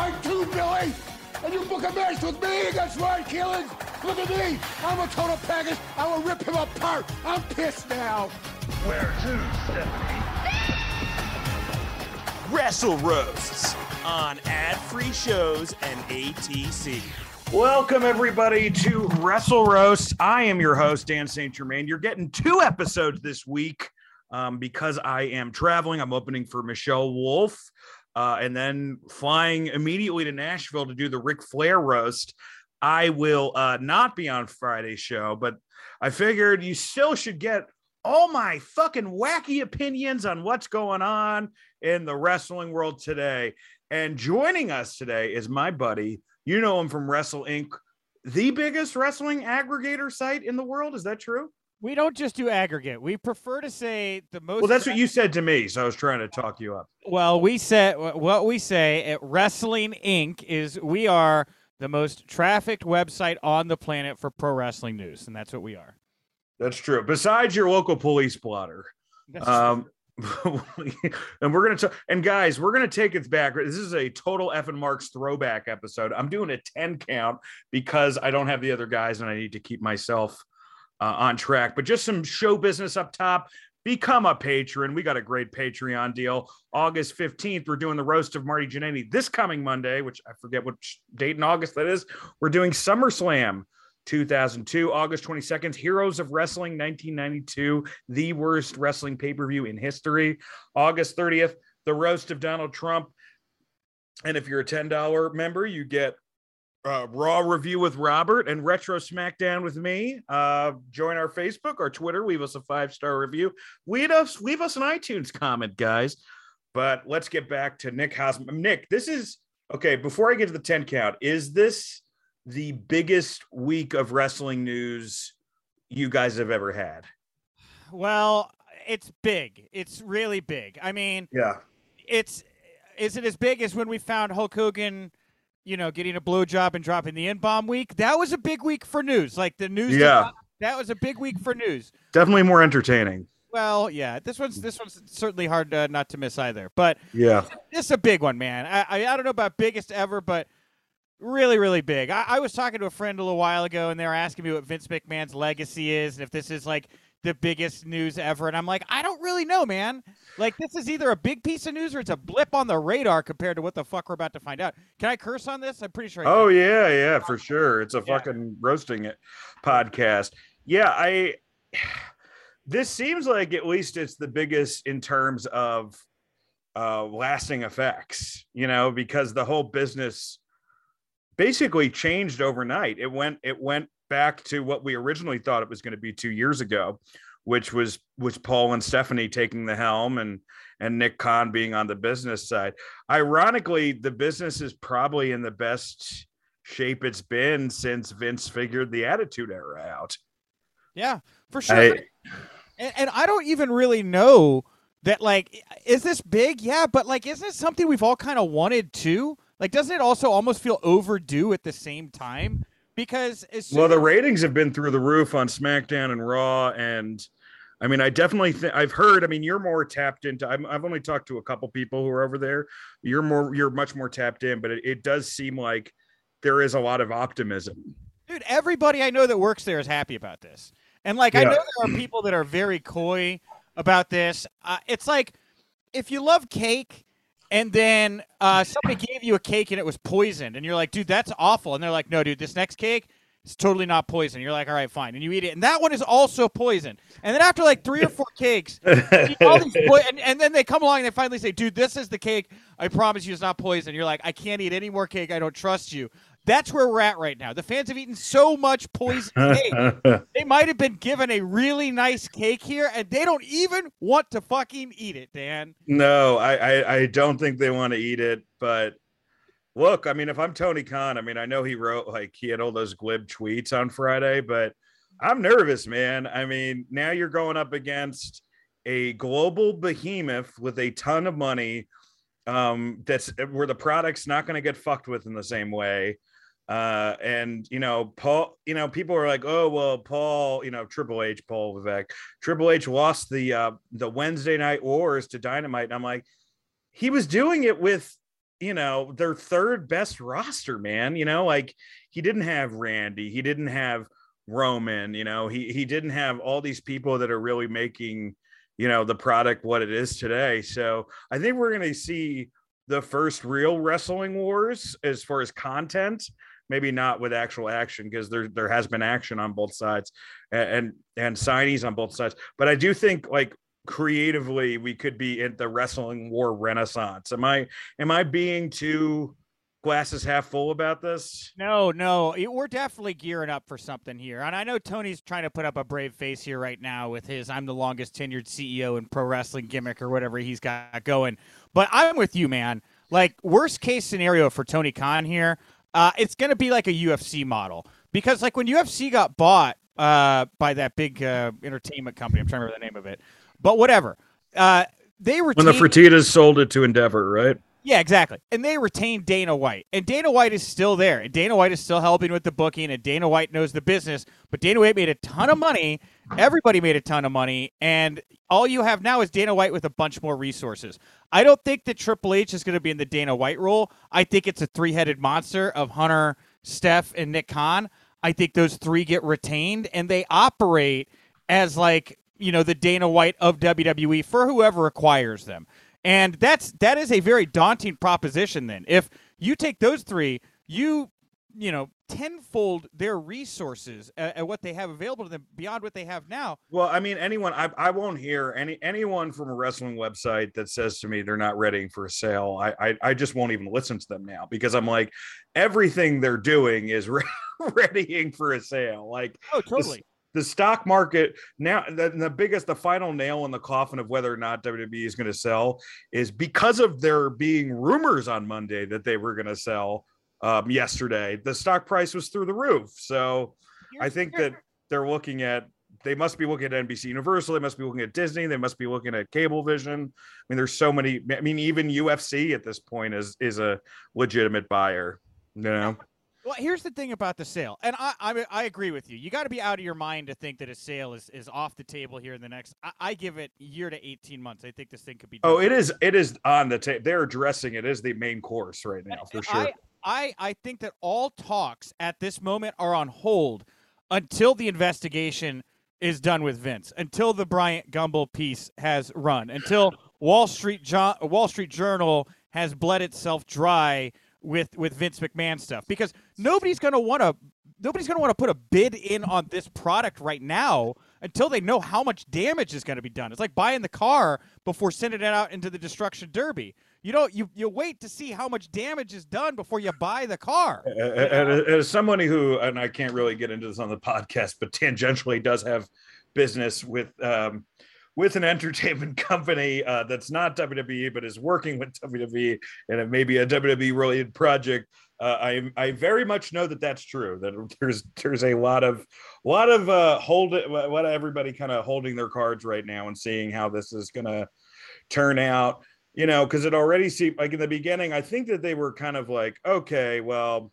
Are too tight too, Billy! And you book a match with me against Ryan Keelan! Look at me! I'm a total package! I will rip him apart! I'm pissed now! Where to, Stephanie? Wrestle Roasts on ad-free shows and ATC. Welcome everybody to Wrestle Roast. I am your host Dan St. Germain. You're getting two episodes this week um, because I am traveling. I'm opening for Michelle Wolf, uh, and then flying immediately to Nashville to do the Ric Flair roast. I will uh, not be on Friday's show, but I figured you still should get all my fucking wacky opinions on what's going on in the wrestling world today. And joining us today is my buddy. You know him from Wrestle Inc., the biggest wrestling aggregator site in the world. Is that true? We don't just do aggregate. We prefer to say the most. Well, that's what you said to me, so I was trying to talk you up. Well, we said what we say at Wrestling Inc. is we are the most trafficked website on the planet for pro wrestling news, and that's what we are. That's true. Besides your local police blotter. Um, and we're gonna talk. And guys, we're gonna take it back. This is a total F and Marks throwback episode. I'm doing a 10 count because I don't have the other guys, and I need to keep myself uh, on track. But just some show business up top. Become a patron. We got a great Patreon deal. August 15th, we're doing the roast of Marty Jannetty. This coming Monday, which I forget which date in August that is, we're doing SummerSlam 2002, August 22nd, Heroes of Wrestling 1992, the worst wrestling pay per view in history. August 30th, the roast of Donald Trump. And if you're a $10 member, you get uh, Raw review with Robert and Retro SmackDown with me. Uh, join our Facebook or Twitter. Leave us a five star review. Leave us, leave us an iTunes comment, guys. But let's get back to Nick Hausman. Nick, this is okay. Before I get to the 10 count, is this the biggest week of wrestling news you guys have ever had? Well, it's big. It's really big. I mean, Yeah. it's is it as big as when we found Hulk Hogan, you know, getting a blowjob and dropping the N bomb week? That was a big week for news. Like the news. Yeah. not- that was a big week for news. Definitely more entertaining. Well, yeah, this one's this one's certainly hard uh, not to miss either. But Yeah. this is a big one, man. I, I I don't know about biggest ever, but really, really big. I, I was talking to a friend a little while ago, and they were asking me what Vince McMahon's legacy is, and if this is like the biggest news ever. And I'm like, I don't really know, man. Like, this is either a big piece of news or it's a blip on the radar compared to what the fuck we're about to find out. Can I curse on this? I'm pretty sure. I Oh yeah, yeah, for sure. It's a Yeah. fucking roasting it podcast. Yeah, I this seems like at least it's the biggest in terms of uh lasting effects, you know, because the whole business basically changed overnight. It went it went back to what we originally thought it was going to be 2 years ago, which was was Paul and Stephanie taking the helm and and Nick Khan being on the business side. Ironically, the business is probably in the best shape it's been since Vince figured the Attitude Era out. Yeah, for sure. I- and, and I don't even really know that. Like, is this big? Yeah, but like, isn't it something we've all kind of wanted to? Like, doesn't it also almost feel overdue at the same time? Because Well, the ratings have been through the roof on SmackDown and Raw, and I mean, I definitely think I've heard. I mean, you're more tapped into. I'm, I've only talked to a couple people who are over there. You're more, you're much more tapped in, but it, it does seem like there is a lot of optimism. dude, everybody I know that works there is happy about this. And like, I know there are people that are very coy about this. Uh, it's like if you love cake and then uh, somebody gave you a cake and it was poisoned, and you're like, dude, that's awful. And they're like, no, dude, this next cake is totally not poison. You're like, all right, fine. And you eat it. And that one is also poison. And then after like three or four cakes, all these po- and, and then they come along and they finally say, dude, this is the cake. I promise you it's not poison. You're like, I can't eat any more cake. I don't trust you. That's where we're at right now. The fans have eaten so much poison cake. They might have been given a really nice cake here, and they don't even want to fucking eat it, Dan. no, I, I, I don't think they want to eat it, but look, I mean, if I'm Tony Khan, I mean, I know he wrote like he had all those glib tweets on Friday, but I'm nervous, man. I mean, now you're going up against a global behemoth with a ton of money um that's where the product's not going to get fucked with in the same way uh and you know paul you know people are like oh well paul you know triple h paul Levesque, triple h lost the uh the wednesday night wars to dynamite and i'm like he was doing it with you know their third best roster man you know like he didn't have randy he didn't have roman you know he he didn't have all these people that are really making you know the product what it is today. So i think we're to see the first real wrestling wars as far as content maybe not with actual action because there there has been action on both sides and, and signees on both sides but i do think like creatively we could be in the wrestling war renaissance am i am i being too glasses half full about this No, no, we're definitely gearing up for something here. And I know Tony's trying to put up a brave face here right now with his I'm the longest tenured CEO in pro wrestling gimmick or whatever he's got going. But I'm with you, man. Like, worst case scenario for Tony Khan here, uh, it's going to be like a UFC model. Because, like, when UFC got bought uh, by that big uh, entertainment company, I'm trying to remember the name of it, but whatever. Uh, they were when the Fertitas sold it to Endeavor, right? yeah, exactly. And they retained Dana White. And Dana White is still there. And Dana White is still helping with the booking. And Dana White knows the business. But Dana White made a ton of money. Everybody made a ton of money. And all you have now is Dana White with a bunch more resources. I don't think that Triple H is going to be in the Dana White role. I think it's a three headed monster of Hunter, Steph, and Nick Khan. I think those three get retained and they operate as like, you know, the Dana White of WWE for whoever acquires them. And that's that is a very daunting proposition then. If you take those three, you you know, tenfold their resources at, at what they have available to them beyond what they have now. Well, I mean, anyone I, I won't hear any anyone from a wrestling website that says to me they're not ready for a sale. I I, I just won't even listen to them now because I'm like, everything they're doing is re- readying for a sale. Like Oh, the, totally. the stock market now the, the biggest the final nail in the coffin of whether or not WWE is going to sell is because of there being rumors on Monday that they were going to sell um, yesterday. The stock price was through the roof. So I think that they're looking at they must be looking at NBC Universal, they must be looking at Disney, they must be looking at Cablevision. I mean, there's so many. I mean, even UFC at this point is is a legitimate buyer. You know, Well, here's the thing about the sale, and I I, I agree with you. You got to be out of your mind to think that a sale is, is off the table here in the next. I, I give it year to 18 months. I think this thing could be. oh, it is it is on the table. They're addressing it as the main course right now for sure. I, I I think that all talks at this moment are on hold until the investigation is done with Vince, until the Bryant Gumbel piece has run, until Wall Street jo- Wall Street Journal has bled itself dry with with Vince McMahon stuff because nobody's going to want to nobody's going to want to put a bid in on this product right now until they know how much damage is going to be done. It's like buying the car before sending it out into the destruction derby. You don't you you wait to see how much damage is done before you buy the car. Uh, and as somebody who, and I can't really get into this on the podcast, but tangentially does have business with um, with an entertainment company uh, that's not WWE, but is working with WWE, and it may be a WWE related project. Uh, I I very much know that that's true. That there's there's a lot of lot of uh, hold it, what everybody kind of holding their cards right now and seeing how this is gonna turn out you know, because it already seemed like in the beginning, I think that they were kind of like, okay, well,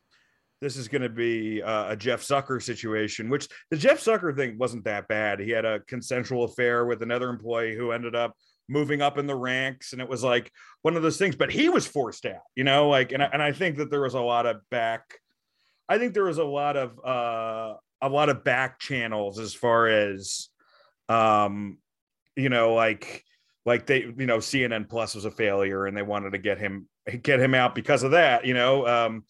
this is going to be uh, a Jeff Zucker situation, which the Jeff Zucker thing wasn't that bad. He had a consensual affair with another employee who ended up moving up in the ranks, and it was like one of those things. But he was forced out, you know, like, and I, and I think that there was a lot of back. I think there was a lot of uh, a lot of back channels as far as, um, you know, like like they you know cnn plus was a failure and they wanted to get him get him out because of that you know um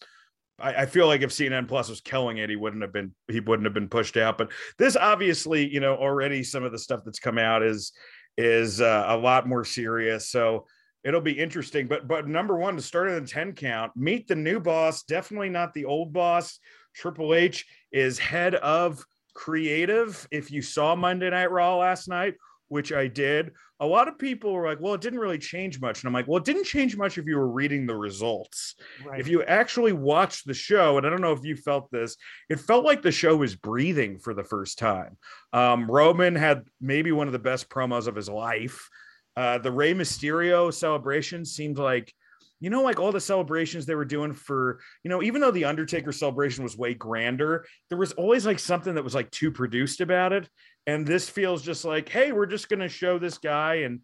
I, I feel like if CNN Plus was killing it, he wouldn't have been he wouldn't have been pushed out. But this obviously, you know, already some of the stuff that's come out is is uh, a lot more serious. So it'll be interesting. But but number one, to start in the 10 count, meet the new boss, definitely not the old boss. Triple H is head of creative. If you saw Monday Night Raw last night, which I did, a lot of people were like, well, it didn't really change much. And I'm like, well, it didn't change much if you were reading the results. Right. If you actually watched the show, and I don't know if you felt this, it felt like the show was breathing for the first time. Um, Roman had maybe one of the best promos of his life. Uh, the Rey Mysterio celebration seemed like, you know, like all the celebrations they were doing for, you know, even though the Undertaker celebration was way grander, there was always like something that was like too produced about it. And this feels just like, hey, we're just going to show this guy and,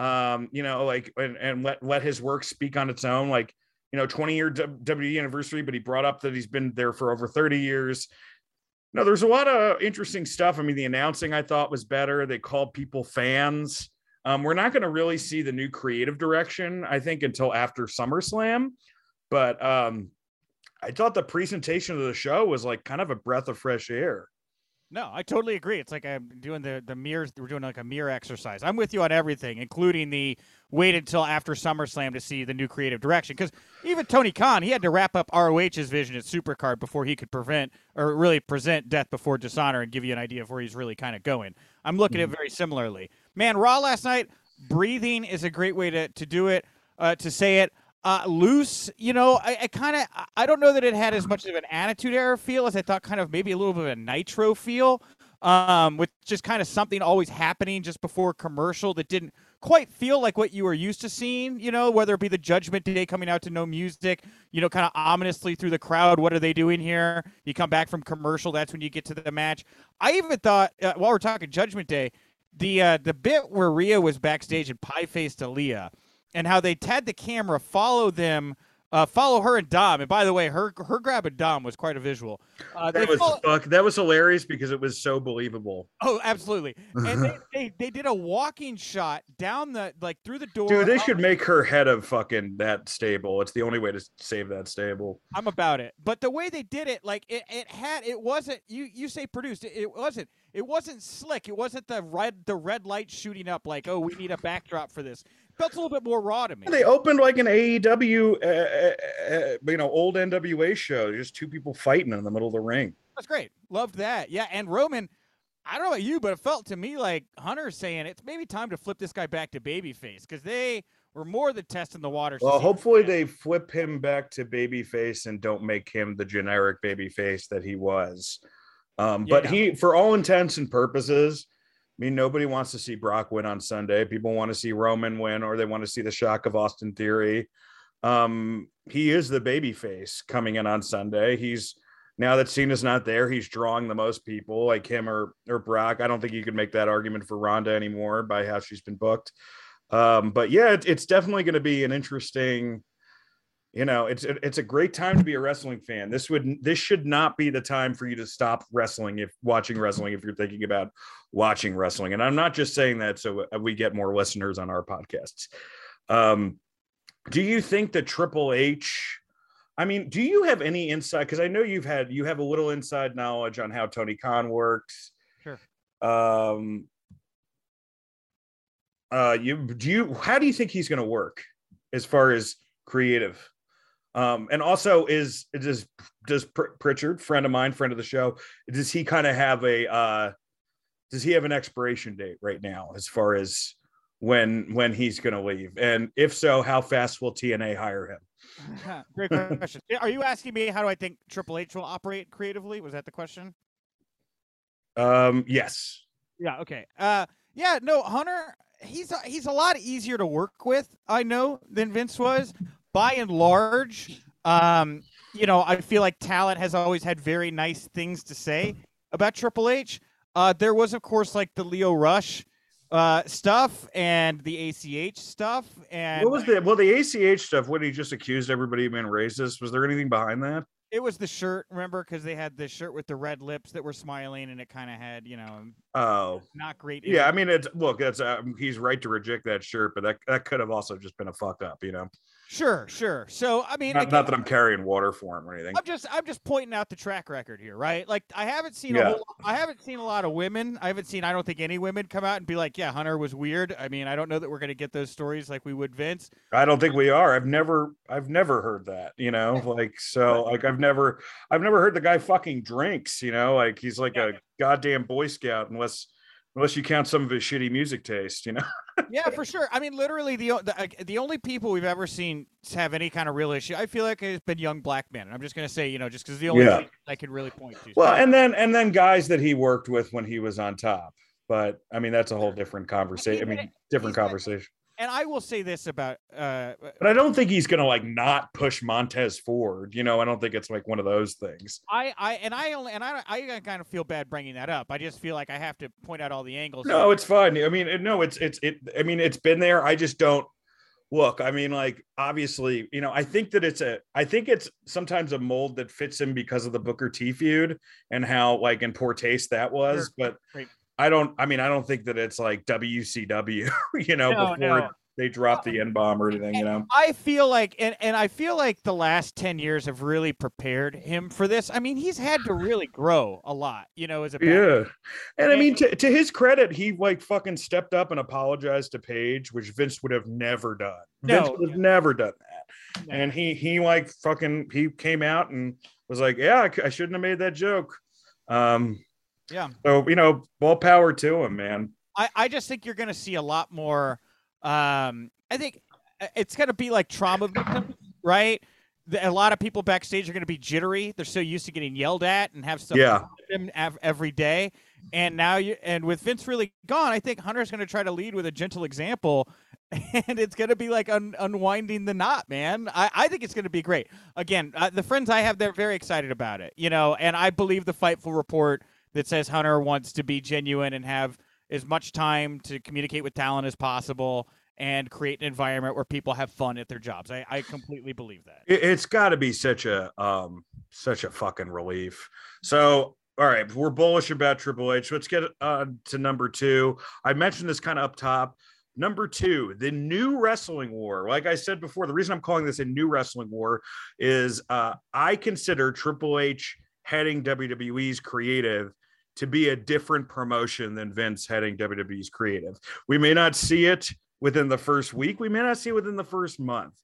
um, you know, like, and, and let, let his work speak on its own. Like, you know, 20 year WWE anniversary, but he brought up that he's been there for over 30 years. No, there's a lot of interesting stuff. I mean, the announcing I thought was better. They called people fans. Um, we're not going to really see the new creative direction, I think, until after SummerSlam. But um, I thought the presentation of the show was like kind of a breath of fresh air. No, I totally agree. It's like I'm doing the the mirrors. We're doing like a mirror exercise. I'm with you on everything, including the wait until after SummerSlam to see the new creative direction. Because even Tony Khan, he had to wrap up ROH's vision at Supercard before he could prevent or really present Death Before Dishonor and give you an idea of where he's really kind of going. I'm looking at it very similarly. Man, Raw last night, breathing is a great way to to do it. Uh, to say it. Uh, loose, you know, I, I kind of, I don't know that it had as much of an attitude era feel as I thought, kind of maybe a little bit of a nitro feel, um, with just kind of something always happening just before commercial that didn't quite feel like what you were used to seeing, you know, whether it be the Judgment Day coming out to no music, you know, kind of ominously through the crowd. What are they doing here? You come back from commercial, that's when you get to the match. I even thought, uh, while we're talking Judgment Day, the uh, the bit where Rhea was backstage and pie faced Aaliyah and how they had the camera follow them, uh, follow her and Dom. And by the way, her her grab of Dom was quite a visual. Uh, That was follow- fuck, that was hilarious because it was so believable. oh, absolutely. And they, they they did a walking shot down the like through the door. Dude, they should make her head of fucking that stable. It's the only way to save that stable. I'm about it. But the way they did it, like it, it had it wasn't you you say produced. It, it wasn't it wasn't slick. It wasn't the red the red light shooting up like, oh, we need a backdrop for this. Felt a little bit more raw to me. They opened like an AEW, uh, uh, uh, you know, old NWA show. Just two people fighting in the middle of the ring. That's great. Loved that. Yeah, and Roman, I don't know about you, but it felt to me like Hunter saying it's maybe time to flip this guy back to babyface because they were more than testing the waters. to Well, hopefully they flip him back to babyface and don't make him the generic babyface that he was. Um, but Yeah. he, for all intents and purposes, I mean, nobody wants to see Brock win on Sunday. People want to see Roman win, or they want to see the shock of Austin Theory. Um, he is the babyface coming in on Sunday. He's now that Cena's not there, he's drawing the most people, like him or or Brock. I don't think you could make that argument for Ronda anymore by how she's been booked. Um, but yeah, it, it's definitely going to be an interesting. You know, it's it's a great time to be a wrestling fan. This would this should not be the time for you to stop wrestling if watching wrestling if you're thinking about watching wrestling. And I'm not just saying that so we get more listeners on our podcasts. Um, do you think the Triple H? I mean, do you have any insight? Because I know you've had you have a little inside knowledge on how Tony Khan works. Sure. Um. Uh, you do you? How do you think he's going to work as far as creative? Um, and also, is does does Pr- Pritchard, friend of mine, friend of the show, does he kind of have a uh, does he have an expiration date right now as far as when when he's going to leave? And if so, how fast will TNA hire him? Great question. Are you asking me how do I think Triple H will operate creatively? Was that the question? Um, yes. Yeah. Okay. Uh, yeah. No, Hunter. He's a, he's a lot easier to work with. I know than Vince was. By and large, um, you know, I feel like talent has always had very nice things to say about Triple H. Uh, there was, of course, like the Lio Rush uh, stuff and the ACH stuff, and What was the well the ACH stuff? What he just accused everybody of being racist? Was there anything behind that? it was the shirt. Remember, because they had the shirt with the red lips that were smiling, and it kind of had, you know, Oh, not great. yeah. I mean, it's look. That's um, he's right to reject that shirt, but that that could have also just been a fuck up, you know. Sure, sure. So I mean, Not, again, not that I'm carrying water for him or anything. I'm just I'm just pointing out the track record here, right? Like I haven't seen a Yeah. whole, I haven't seen a lot of women. I haven't seen I don't think any women come out and be like, "Yeah, Hunter was weird." I mean, I don't know that we're going to get those stories like we would Vince. I don't think we are. I've never I've never heard that, you know, like so like I've never I've never heard the guy fucking drinks, you know, like he's like a goddamn boy scout unless unless you count some of his shitty music taste, you know. yeah, for sure. I mean, literally the, the the only people we've ever seen have any kind of real issue, I feel like it has been young black men. And I'm just gonna say, you know, just because the only Yeah. thing I can really point to. Well, and then and then guys that he worked with when he was on top. But I mean, that's a whole different conversation. I mean, different conversation. And I will say this about uh, But I don't think he's gonna like not push Montez forward. You know, I don't think it's like one of those things. I, I and I only and I I kind of feel bad bringing that up. I just feel like I have to point out all the angles. No, it's fine. I mean, no, it's it's it. I mean, it's been there. I just don't look. I mean, like obviously, you know, I think that it's a. I think it's sometimes a mold that fits him because of the Booker T feud and how like in poor taste that was. But Right. I don't. I mean, I don't think that it's like WCW. You know, No, before no. they drop the N bomb or anything. You know. I feel like, and, and I feel like the last 10 years have really prepared him for this. I mean, he's had to really grow a lot, you know, as a Yeah. And I mean, to, to his credit, he like fucking stepped up and apologized to Paige, which Vince would have never done. Vince would have never done that. And he, he like fucking, he came out and was like, yeah, I shouldn't have made that joke. Um, Yeah. so, you know, all power to him, man. I, I just think you're going to see a lot more. Um, I think uh, it's going to be like trauma victims, right? A lot of people backstage are going to be jittery. They're so used to getting yelled at and have stuff Yeah. them every day. And now you and with Vince really gone, I think Hunter's going to try to lead with a gentle example, and it's going to be like un- unwinding the knot, man. I, I think it's going to be great. Again, uh, the friends I have, they're very excited about it, you know. And I believe the Fightful report that says Hunter wants to be genuine and have as much time to communicate with talent as possible and create an environment where people have fun at their jobs. I, I completely believe that. It, it's got to be such a, um, such a fucking relief. So, all right, we're bullish about Triple H. Let's get uh, to number two. I mentioned this kind of up top. Number two, the new wrestling war. Like I said before, the reason I'm calling this a new wrestling war is uh, I consider Triple H heading WWE's creative to be a different promotion than Vince heading WWE's creative. We may not see it within the first week, we may not see it within the first month,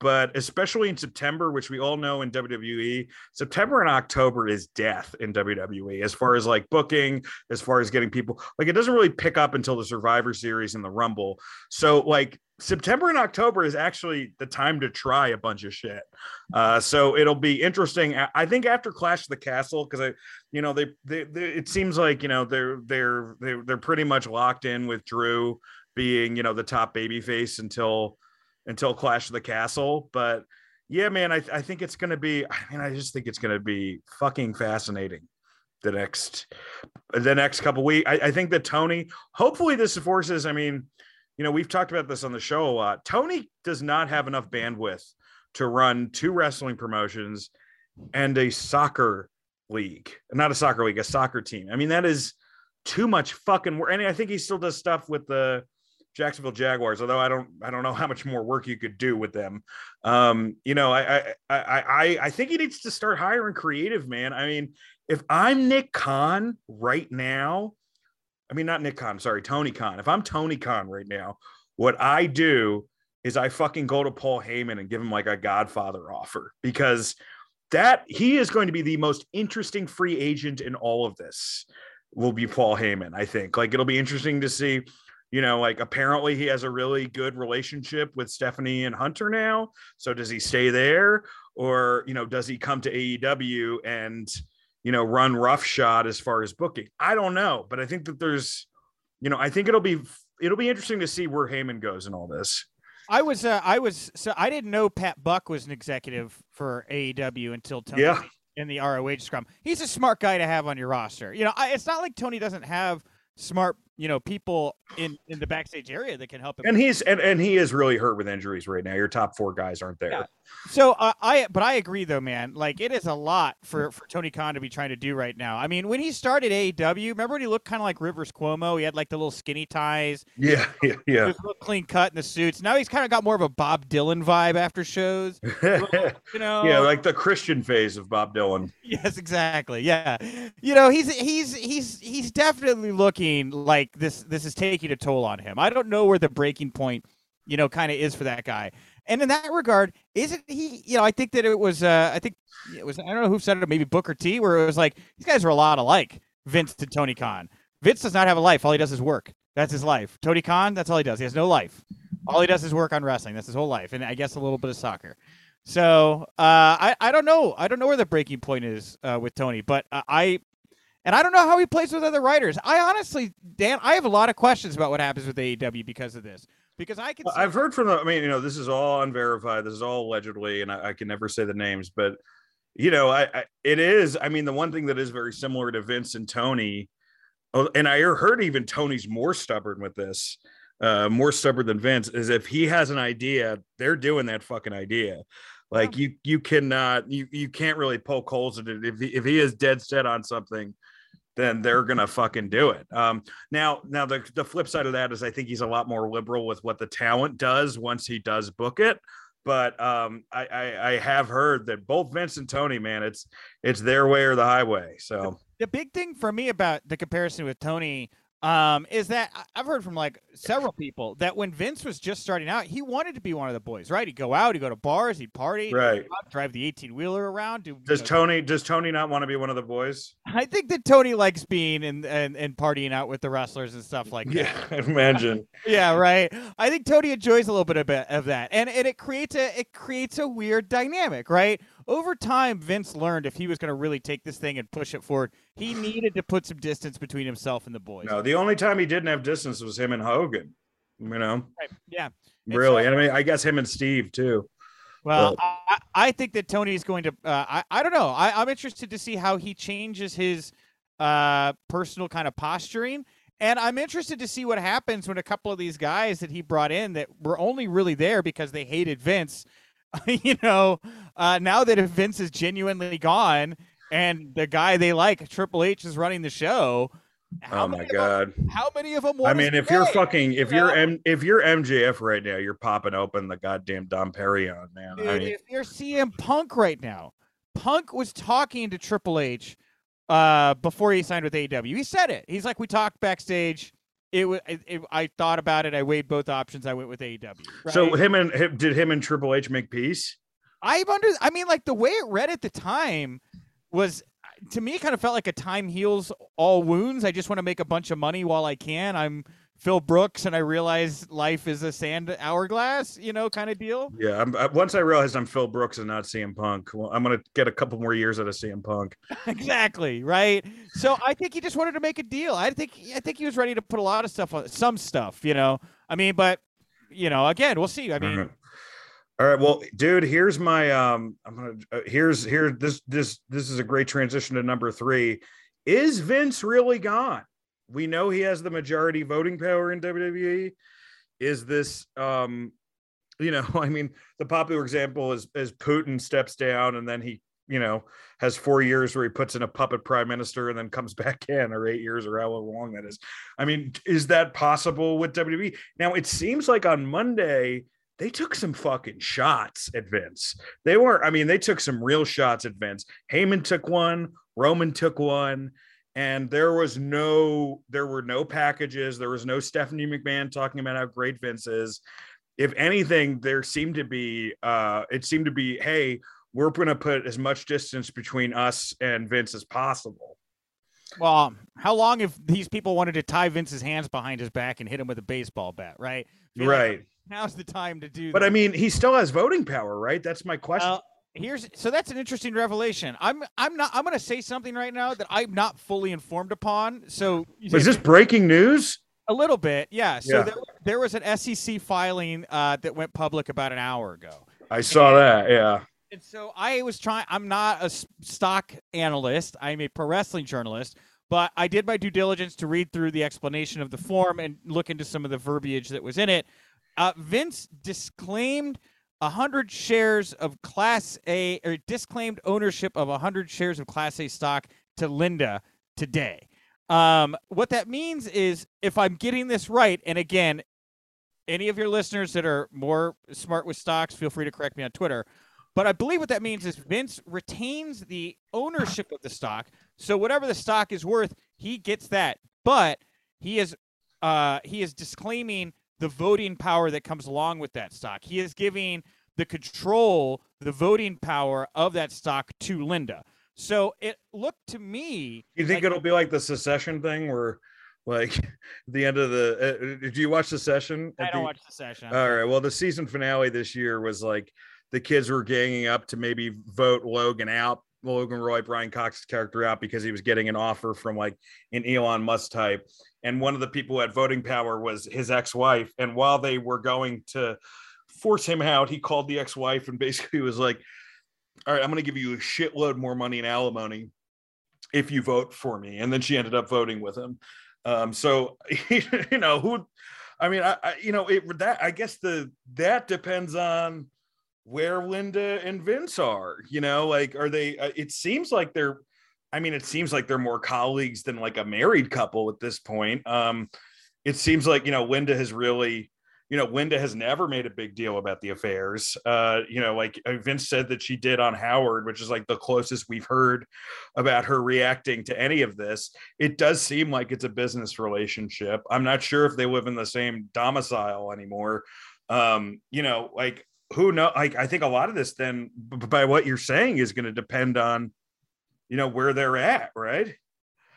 but especially in September, which we all know in WWE, September and October is death in WWE as far as like booking, as far as getting people. Like it doesn't really pick up until the Survivor Series and the Rumble. So like September and October is actually the time to try a bunch of shit. Uh, so it'll be interesting. I- think after Clash of the Castle, because I, you know, they, they, they, it seems like you know they're they're they're they're pretty much locked in with Drew being you know the top babyface until until Clash of the Castle. But yeah, man, I, I think it's gonna be. I mean, I just think it's gonna be fucking fascinating. The next, the next couple weeks, I, I think that Tony. Hopefully, this forces. I mean, you know, we've talked about this on the show a lot. Tony does not have enough bandwidth to run two wrestling promotions and a soccer league, not a soccer league, a soccer team. I mean, that is too much fucking work. And I think he still does stuff with the Jacksonville Jaguars, although I don't, I don't know how much more work you could do with them. Um, you know, I, I, I, I, I think he needs to start hiring creative, man. I mean, if I'm Nick Khan right now, I mean, not Nick Khan, sorry, Tony Khan. If I'm Tony Khan right now, what I do is I fucking go to Paul Heyman and give him like a Godfather offer because that he is going to be the most interesting free agent in all of this. Will be Paul Heyman, I think. Like it'll be interesting to see. You know, like apparently he has a really good relationship with Stephanie and Hunter now. So does he stay there, or you know, does he come to AEW and you know run roughshod as far as booking? I don't know, but I think that there's, you know, I think it'll be it'll be interesting to see where Heyman goes in all this. I was uh, I was so I didn't know Pat Buck was an executive for AEW until Tony Yeah. in the ROH scrum. He's a smart guy to have on your roster. You know, I, it's not like Tony doesn't have smart, you know, people in in the backstage area that can help him. And he's and, and he is really hurt with injuries right now. Your top four guys aren't there. Yeah. So uh, I, but I agree though, man. Like it is a lot for for Tony Khan to be trying to do right now. I mean, when he started AEW, remember when he looked kind of like Rivers Cuomo? He had like the little skinny ties, Yeah, yeah, yeah. clean cut in the suits. Now he's kind of got more of a Bob Dylan vibe after shows. You know, yeah, like the Christian phase of Bob Dylan. Yes, exactly. Yeah, you know, he's he's he's he's definitely looking like this. This is taking a toll on him. I don't know where the breaking point, you know, kind of is for that guy. And in that regard, isn't he? You know, I think that it was. Uh, I think it was. I don't know who said it. Maybe Booker T, where it was like these guys are a lot alike. Vince to Tony Khan. Vince does not have a life. All he does is work. That's his life. Tony Khan, that's all he does. He has no life. All he does is work on wrestling. That's his whole life, and I guess a little bit of soccer. So uh, I I don't know. I don't know where the breaking point is uh, with Tony, but uh, I and I don't know how he plays with other writers. I honestly, Dan, I have a lot of questions about what happens with AEW because of this. Because I can, Well, I've heard from the. I mean, you know, this is all unverified. This is all allegedly, and I, I can never say the names, but you know, I, I it is. I mean, the one thing that is very similar to Vince and Tony, oh, and I heard even Tony's more stubborn with this, uh, more stubborn than Vince, is if he has an idea, they're doing that fucking idea. Like you, you cannot, you you can't really poke holes in it. If he, if he is dead set on something, then they're gonna fucking do it. Um, now, now the the flip side of that is I think he's a lot more liberal with what the talent does once he does book it. But um, I, I I have heard that both Vince and Tony, man, it's it's their way or the highway. So the big thing for me about the comparison with Tony um, is that I've heard from like several people that when Vince was just starting out, he wanted to be one of the boys, right? He'd go out, he'd go to bars, he'd party, right. drive the 18 wheeler around. Do, you Does know- Tony does Tony not want to be one of the boys? I think that Tony likes being and, and, and partying out with the wrestlers and stuff like that. Yeah, imagine. Yeah, right. I think Tony enjoys a little bit of, of that, and and it creates a it creates a weird dynamic, right? Over time, Vince learned if he was going to really take this thing and push it forward, he needed to put some distance between himself and the boys. No, the only time he didn't have distance was him and Hogan. You know, Right. Yeah. And really. so- I mean, I guess him and Steve too. Well, I, I think that Tony is going to. Uh, I I don't know. I, I'm interested to see how he changes his uh, personal kind of posturing, and I'm interested to see what happens when a couple of these guys that he brought in that were only really there because they hated Vince. you know, uh, now that Vince is genuinely gone and the guy they like, Triple H, is running the show. How oh my many of 'em- god. how many of them? I mean, if you're fucking, if you're? M, if you're MJF right now, you're popping open the goddamn Dom Perignon, man. Dude, I mean, if you're CM Punk right now, Punk was talking to Triple H uh, before he signed with AEW. He said it. He's like, we talked backstage. It was. It, it- I thought about it. I weighed both options. I went with AEW. so him and him, did him and Triple H make peace? I've under. I mean, like the way it read at the time was to me it kind of felt like a time heals all wounds. I just want to make a bunch of money while I can. I'm Phil Brooks, and I realize life is a sand hourglass, you know, kind of deal. Yeah. I'm, I, once I realized I'm Phil Brooks and not CM Punk, well, I'm gonna get a couple more years out of CM Punk. exactly right so i think he just wanted to make a deal i think i think he was ready to put a lot of stuff on some stuff you know i mean but you know again we'll see i mean Mhm. All right, well, dude, here's my um I'm gonna uh, here's here this this this is a great transition to number 3. Is Vince really gone? We know he has the majority voting power in WWE. Is this um you know, I mean, the popular example is is Putin steps down and then he, you know, has 4 years where he puts in a puppet prime minister and then comes back in or 8 years or however long that is. I mean, is that possible with WWE? Now, it seems like on Monday they took some fucking shots at Vince. They weren't, I mean, they took some real shots at Vince. Heyman took one, Roman took one, and there was no, there were no packages. There was no Stephanie McMahon talking about how great Vince is. If anything, there seemed to be, uh, it seemed to be, hey, we're going to put as much distance between us and Vince as possible. well how long if these people wanted to tie vince's hands behind his back and hit him with a baseball bat right Feel like Right. Now's the time to do But that. I mean, he still has voting power, right? That's my question. Well, here's so that's an interesting revelation. I'm I'm not I'm going to say something right now that I'm not fully informed upon. So is this breaking news? a little bit? Yeah. So Yeah. There, there was an SEC filing uh, that went public about an hour ago. I saw that. Yeah. And so I was trying. I'm not a stock analyst. I'm a pro wrestling journalist. But I did my due diligence to read through the explanation of the form and look into some of the verbiage that was in it. Uh, Vince disclaimed 100 shares of Class A, or disclaimed ownership of 100 shares of Class A stock to Linda today. Um, what that means is, if I'm getting this right, and again, any of your listeners that are more smart with stocks, feel free to correct me on Twitter. But I believe what that means is Vince retains the ownership of the stock. So whatever the stock is worth, he gets that. But he is uh, he is disclaiming the voting power that comes along with that stock. He is giving the control, the voting power of that stock to Linda. So it looked to me You think like- it'll be like the Succession thing where Like the end of the. Uh, did you watch the Succession? I don't the- watch the Succession. All right. Well, the season finale this year was like the kids were ganging up to maybe vote Logan out, Logan Roy, Brian Cox's character out because he was getting an offer from like an Elon Musk type. And one of the people who had voting power was his ex-wife. And while they were going to force him out, he called the ex-wife and basically was like, "All right, I'm going to give you a shitload more money in alimony if you vote for me." And then she ended up voting with him. Um, so you know who I mean, I, I you know it that I guess the that depends on where Linda and Vince are. You know, like are they? Uh, it seems like they're. I mean, it seems like they're more colleagues than like a married couple at this point. Um, it seems like you know Linda has really, you know, Linda has never made a big deal about the affairs. Uh, you know, like uh, Vince said that she did on Howard, which is like the closest we've heard about her reacting to any of this it does seem like it's a business relationship. I'm not sure if they live in the same domicile anymore. Um, you know, like who know? Like I think a lot of this then, b- by what you're saying, is going to depend on, you know, where they're at, right?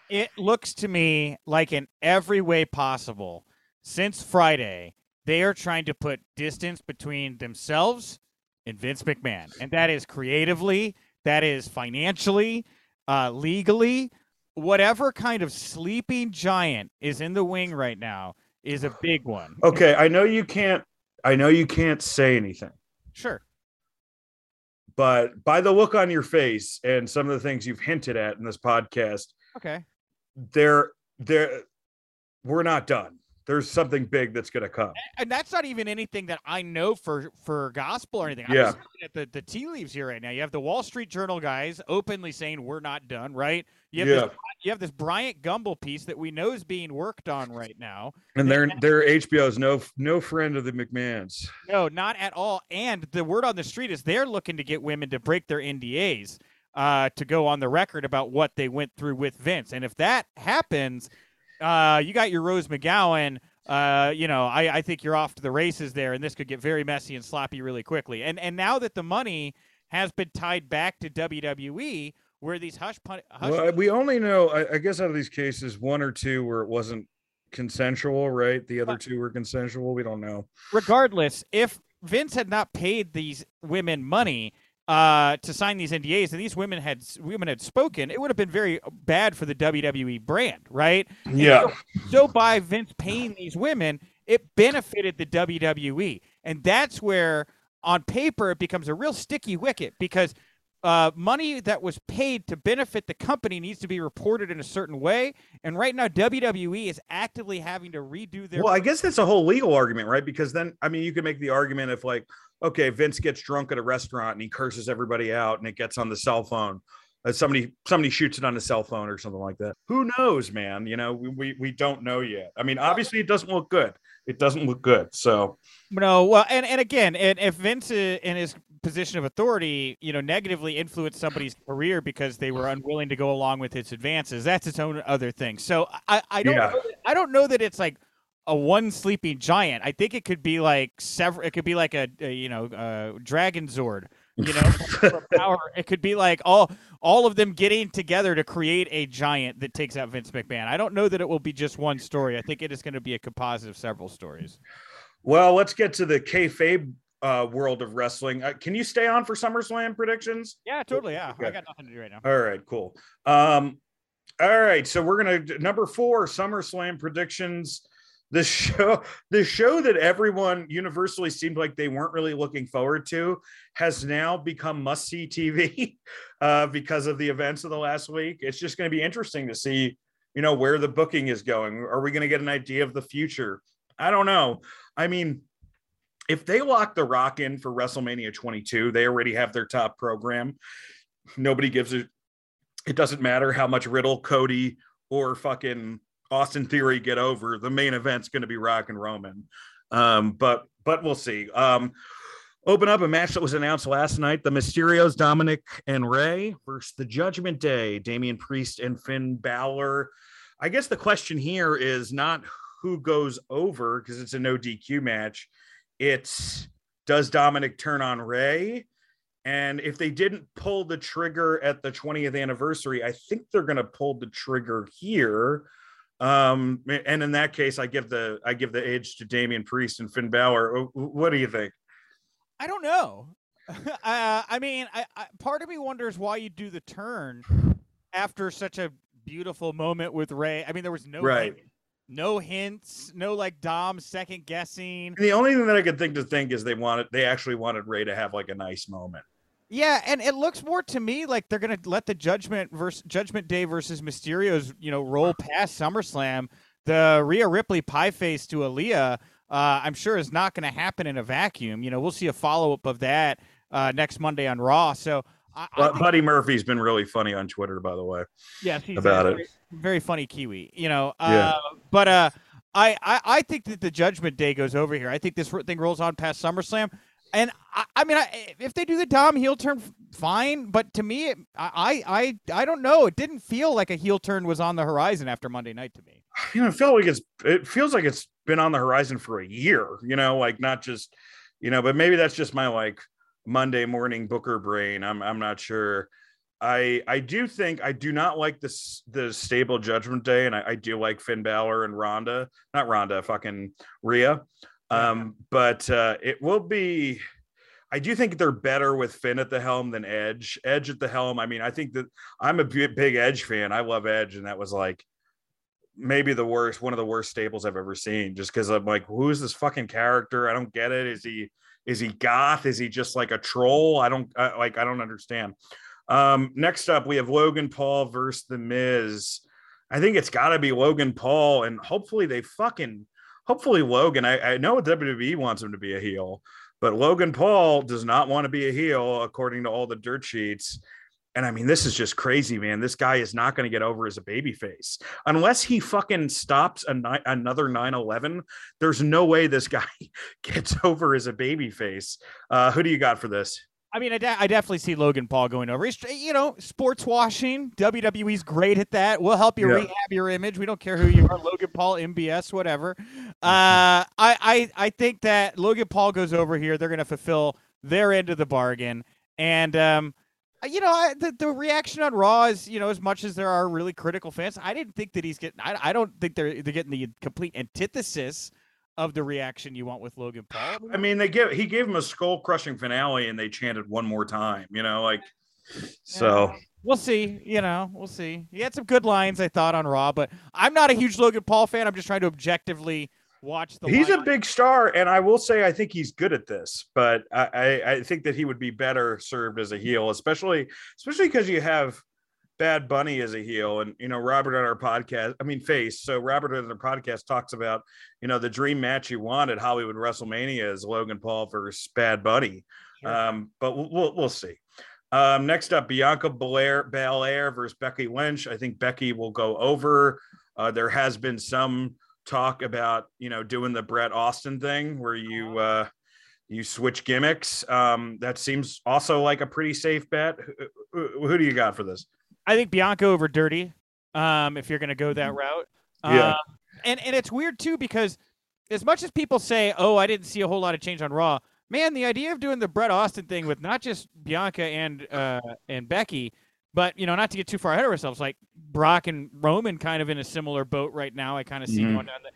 It looks to me like in every way possible, since Friday, they are trying to put distance between themselves and Vince McMahon. And that is creatively, that is financially, uh, legally, whatever kind of sleeping giant is in the wing right now is a big one. Okay, I know you can't. I know you can't say anything, Sure. but by the look on your face and some of the things you've hinted at in this podcast, Okay. they're they're we're not done. There's something big that's going to come. And that's not even anything that I know for for gospel or anything. I'm Yeah. at the, the tea leaves here right now. You have the Wall Street Journal guys openly saying we're not done, right? You have Yeah. this you have this Bryant Gumbel piece that we know is being worked on right now. And they're they're HBO's no no friend of the McMahons. No, not at all. And the word on the street is they're looking to get women to break their NDAs uh, to go on the record about what they went through with Vince. And if that happens, uh, you got your Rose McGowan. Uh, you know, I, I think you're off to the races there, and this could get very messy and sloppy really quickly. And and now that the money has been tied back to WWE, where these hush pun- hush Well, we only know, I, I guess, out of these cases, one or two where it wasn't consensual, right? The other two were consensual. We don't know. regardless, if Vince had not paid these women money uh, to sign these NDAs, and these women had women had spoken, it would have been very bad for the WWE brand, right? Yeah. So, so by Vince paying these women, it benefited the WWE, and that's where, on paper, it becomes a real sticky wicket because. Uh, money that was paid to benefit the company needs to be reported in a certain way, and right now WWE is actively having to redo their. Well, I guess that's a whole legal argument, right? Because then, I mean, you could make the argument if, like, okay, Vince gets drunk at a restaurant and he curses everybody out, and it gets on the cell phone. Uh, somebody somebody shoots it on the cell phone or something like that. Who knows, man? You know, we, we we don't know yet. I mean, obviously, it doesn't look good. It doesn't look good. So No, well, and, and again, and if Vince uh, in his position of authority, you know, negatively influenced somebody's career because they were unwilling to go along with his advances, that's its own other thing. So I, I don't, Yeah. know that- I don't know that it's like a one sleeping giant. I think it could be like several. It could be like a, a you know, uh, Dragonzord. You know, power. It could be like all all of them getting together to create a giant that takes out Vince McMahon. I don't know that it will be just one story. I think it is going to be a composite of several stories. Well, let's get to the kayfabe uh, world of wrestling. Uh, can you stay on for SummerSlam predictions? Yeah, totally. Yeah, I got nothing to do right now. All right, cool. Um, all right, so we're gonna number four SummerSlam predictions. The show, the show that everyone universally seemed like they weren't really looking forward to, has now become must see TV uh, because of the events of the last week. It's just going to be interesting to see, you know, where the booking is going. Are we going to get an idea of the future? I don't know. I mean, if they lock the Rock in for WrestleMania 22, they already have their top program. Nobody gives a it doesn't matter how much Riddle, Cody, or fucking Austin Theory get over. The main event's going to be Rock and Roman. Um, but but we'll see. Um, open up a match that was announced last night: the Mysterios, Dominic and Rey versus the Judgment Day, Damian Priest and Finn Balor. I guess the question here is not who goes over because it's a no DQ match. It's does Dominic turn on Rey? And if they didn't pull the trigger at the 20th anniversary, I think they're going to pull the trigger here. Um, and in that case, I give the I give the edge to Damian Priest and Finn Balor. What do you think? I don't know. uh, I mean, I, I, part of me wonders why you do the turn after such a beautiful moment with Rey. I mean, there was no Right. hint- no hints, no like Dom second guessing. The only thing that I could think to think is they wanted they actually wanted Rey to have like a nice moment. Yeah, and it looks more to me like they're gonna let the Judgment versus Judgment Day versus Mysterio's you know roll past SummerSlam. The Rhea Ripley pie face to Aliyah, uh, I'm sure is not going to happen in a vacuum. You know, we'll see a follow up of that uh, next Monday on Raw. So, I, I think- Buddy Murphy's been really funny on Twitter, by the way. yes, he's about a it. very, very funny Kiwi. You know, Yeah. uh, but uh, I, I I think that the Judgment Day goes over here. I think this thing rolls on past SummerSlam. And I, I mean, I, if they do the Dom heel turn, fine. But to me, it, I, I, I don't know. It didn't feel like a heel turn was on the horizon after Monday night to me. You know, I feel like it's it feels like it's been on the horizon for a year, you know, like not just, you know, but maybe that's just my like Monday morning Booker brain. I'm I'm not sure. I I do think I do not like this the stable judgment day, and I, I do like Finn Balor and Ronda, not Ronda, fucking Rhea. Um, but uh it will be I do think they're better with Finn at the helm than Edge. Edge at the helm. I mean, I think that I'm a big, Edge fan. I love Edge, and that was like maybe the worst, one of the worst stables I've ever seen. Just because I'm like, who is this fucking character? I don't get it. Is he is he goth? Is he just like a troll? I don't I, like. I don't understand. Um, next up, we have Logan Paul versus The Miz. I think it's got to be Logan Paul, and hopefully they fucking hopefully Logan. I, I know WWE wants him to be a heel, but Logan Paul does not want to be a heel, according to all the dirt sheets. And I mean, this is just crazy, man. This guy is not going to get over as a babyface unless he fucking stops a ni- another 9 11. There's no way this guy gets over as a babyface. Uh, who do you got for this? I mean, I, de- I definitely see Logan Paul going over. He's, you know, sports washing. WWE's great at that. We'll help you Yeah. rehab your image. We don't care who you are, Logan Paul, MBS, whatever. Uh, I, I, I think that Logan Paul goes over here. They're going to fulfill their end of the bargain. And, um, you know, I, the, the reaction on Raw is, you know, as much as there are really critical fans, I didn't think that he's getting, I, I don't think they're, they're getting the complete antithesis of the reaction you want with Logan Paul. I mean, they give he gave him a skull crushing finale, and they chanted one more time. You know, like so. We'll see. You know, we'll see. He had some good lines, I thought, on Raw, but I'm not a huge Logan Paul fan. I'm just trying to objectively watch the. He's a line. big star, and I will say I think he's good at this, but I, I, I think that he would be better served as a heel, especially especially because you have Bad Bunny as a heel, and you know Robert on our podcast, I mean face. So Robert on our podcast talks about you know the dream match you want at Hollywood WrestleMania is Logan Paul versus Bad Bunny, um, but we'll, we'll we'll see. Um, next up, Bianca Belair, Belair versus Becky Lynch. I think Becky will go over. Uh, there has been some talk about you know doing the Bret Austin thing where you uh, you switch gimmicks. Um, that seems also like a pretty safe bet. Who, who- who do you got for this? I think Bianca over Dirty. Um, if you're going to go that route. Yeah. Um, and and it's weird too because as much as people say, "Oh, I didn't see a whole lot of change on Raw," man, the idea of doing the Bret Austin thing with not just Bianca and uh and Becky, but you know, not to get too far ahead of ourselves, like Brock and Roman kind of in a similar boat right now. I kind of see Mhm. going down the.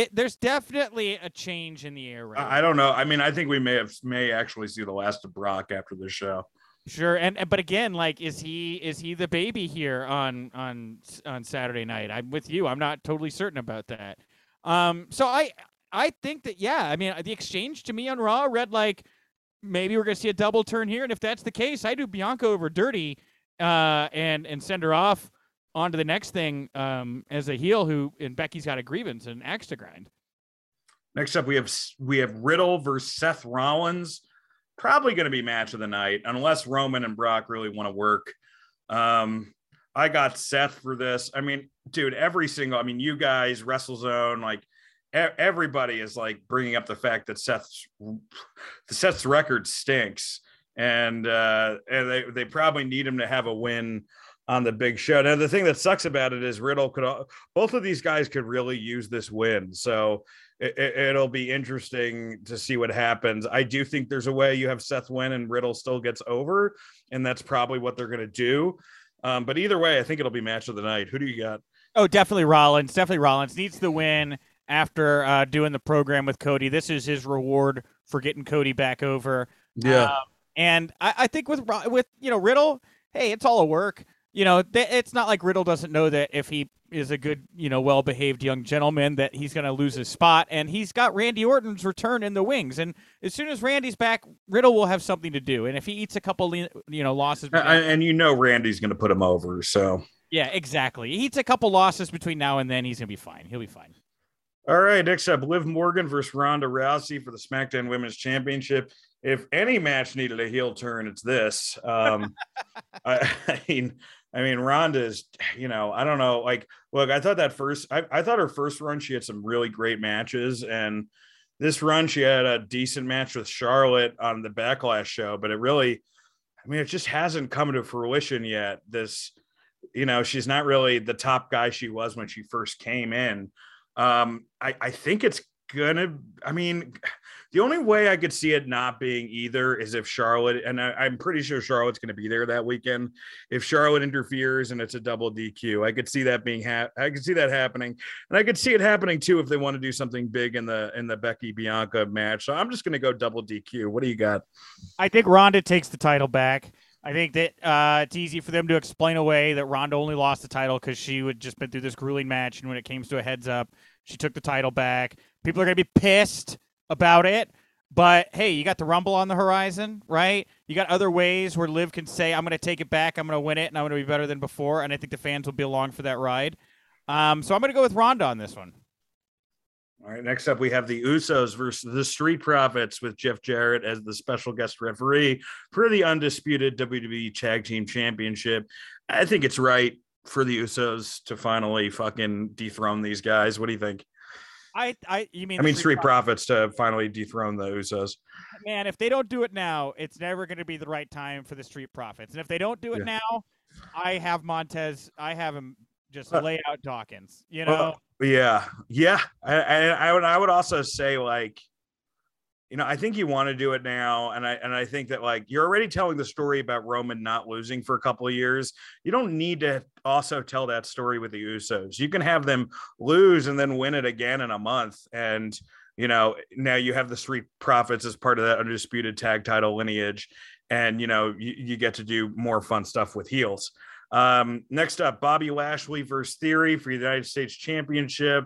It, there's definitely a change in the air right. I I don't know. I mean, I think we may have may actually see the last of Brock after this show. Sure, and but again, like, is he is he the baby here on on on Saturday night? I'm with you. I'm not totally certain about that. Um, so I I think that yeah. I mean, the exchange to me on Raw read like maybe we're gonna see a double turn here, and if that's the case, I do Bianca over Dirty, uh, and and send her off on to the next thing um as a heel who and Becky's got a grievance and axe to grind. Next up, we have we have Riddle versus Seth Rollins. Probably going to be match of the night, unless Roman and Brock really want to work. Um, I got Seth for this. I mean, dude, every single. I mean, you guys, WrestleZone, like everybody is like bringing up the fact that Seth's the Seth's record stinks, and uh, and they they probably need him to have a win on the big show. Now, the thing that sucks about it is Riddle could both of these guys could really use this win. So it, it, will be interesting to see what happens. I do think there's a way you have Seth win and Riddle still gets over, and that's probably what they're going to do. Um, but either way, I think it'll be match of the night. Who do you got? Oh, definitely Rollins. Definitely Rollins needs the win after uh, doing the program with Cody. This is his reward for getting Cody back over. Um, and I, I think with with you know Riddle, hey, it's all a work. You know, th- it's not like Riddle doesn't know that if he is a good, you know, well behaved young gentleman, that he's going to lose his spot. And he's got Randy Orton's return in the wings. And as soon as Randy's back, Riddle will have something to do. And if he eats a couple, you know, losses, A- and you know Randy's going to put him over. So yeah, exactly. He eats a couple losses between now and then, he's going to be fine. He'll be fine. All right, next up, Liv Morgan versus Ronda Rousey for the SmackDown Women's Championship. If any match needed a heel turn, it's this. Um, I, I mean, I mean, Ronda is, you know, I don't know. Like, look, I thought that first, I, I thought her first run, she had some really great matches, and this run, she had a decent match with Charlotte on the Backlash show, but it really, I mean, it just hasn't come to fruition yet. This, you know, she's not really the top guy she was when she first came in. Um, I, I think it's gonna, I mean, the only way I could see it not being either is if Charlotte, and I, I'm pretty sure Charlotte's going to be there that weekend. If Charlotte interferes and it's a double DQ, I could see that being ha- I could see that happening, and I could see it happening too if they want to do something big in the in the Becky Bianca match. So I'm just going to go double DQ. What do you got? I think Ronda takes the title back. I think that uh, it's easy for them to explain away that Ronda only lost the title because she had just been through this grueling match, and when it came to a heads up, she took the title back. People are going to be pissed about it, but hey, you got the Rumble on the horizon, right? You got other ways where Liv can say, "I'm going to take it back, I'm going to win it, and I'm going to be better than before," and I think the fans will be along for that ride. Um, so I'm going to go with Ronda on this one. All right, next up we have the Usos versus the Street Profits with Jeff Jarrett as the special guest referee for the undisputed WWE Tag Team Championship. I think it's right for the Usos to finally fucking dethrone these guys. What do you think? I, I, you mean? I mean, Street Profits to finally dethrone the Usos. man, if they don't do it now, it's never going to be the right time for the Street Profits. And if they don't do it Yeah. now, I have Montez. I have him just Uh, lay out Dawkins. You Well, know, Yeah, yeah. I, I, I would, I would also say like, you know, I think you want to do it now, and I, and I think that like you're already telling the story about Roman not losing for a couple of years. You don't need to also tell that story with the Usos. You can have them lose and then win it again in a month, and you know, now you have the Street Profits as part of that undisputed tag title lineage, and you know, you, you get to do more fun stuff with heels. Um, next up, Bobby Lashley versus Theory for the United States Championship.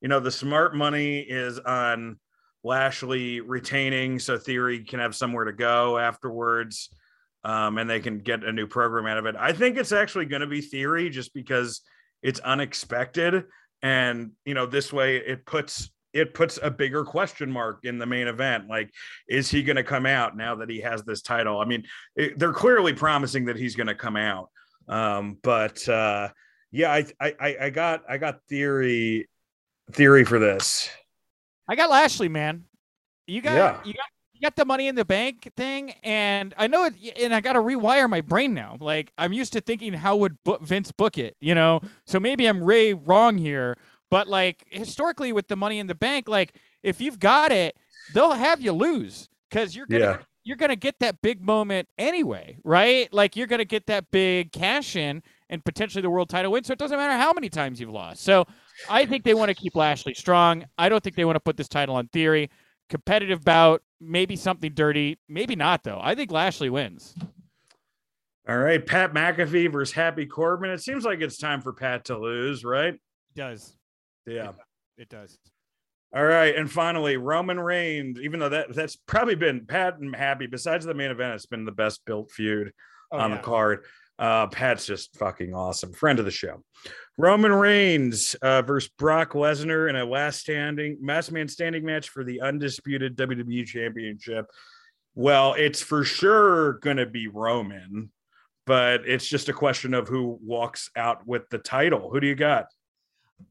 You know, the smart money is on Lashley retaining, so Theory can have somewhere to go afterwards, um, and they can get a new program out of it. I think it's actually going to be Theory just because it's unexpected, and you know, this way it puts it puts a bigger question mark in the main event. Like, is he going to come out now that he has this title? I mean, it, they're clearly promising that he's going to come out. Um, but uh, yeah, I, I I I got I got theory theory for this. I got Lashley, man. You got, Yeah. you got, you got the Money in the Bank thing, and I know it. And I got to rewire my brain now. Like I'm used to thinking, how would Vince book it? You know, so maybe I'm way wrong here. But like historically, with the Money in the Bank, like if you've got it, they'll have you lose because you're gonna Yeah. you're gonna get that big moment anyway, right? Like you're gonna get that big cash in and potentially the world title win. So it doesn't matter how many times you've lost. So I think they want to keep Lashley strong. I don't think they want to put this title on theory. Competitive bout, maybe something dirty, maybe not though. I think Lashley wins. All right, Pat McAfee versus Happy Corbin. It seems like it's time for Pat to lose, right? It does. Yeah. It uh, does. All right, and finally, Roman Reigns. Even though that that's probably been Pat and Happy. Besides the main event, it's been the best built feud Oh, on yeah. the card. Uh, Pat's just fucking awesome. Friend of the show. Roman Reigns uh, versus Brock Lesnar in a last standing, last man standing match for the undisputed WWE Championship. Well, it's for sure going to be Roman, but it's just a question of who walks out with the title. Who do you got?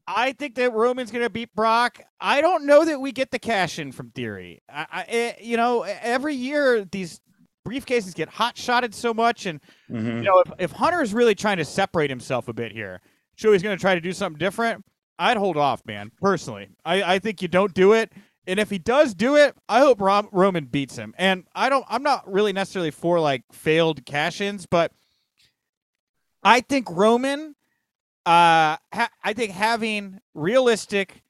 I think that Roman's going to beat Brock. I don't know that we get the cash in from Theory. I, I, eh, you know, every year these briefcases get hot shotted so much, and Mhm. you know, if, if Hunter's really trying to separate himself a bit here, sure he's going to try to do something different. I'd hold off, man. Personally, I, I think you don't do it. And if he does do it, I hope Rom- Roman beats him. And I don't. I'm not really necessarily for like failed cash-ins, but I think Roman uh, ha- I think having realistic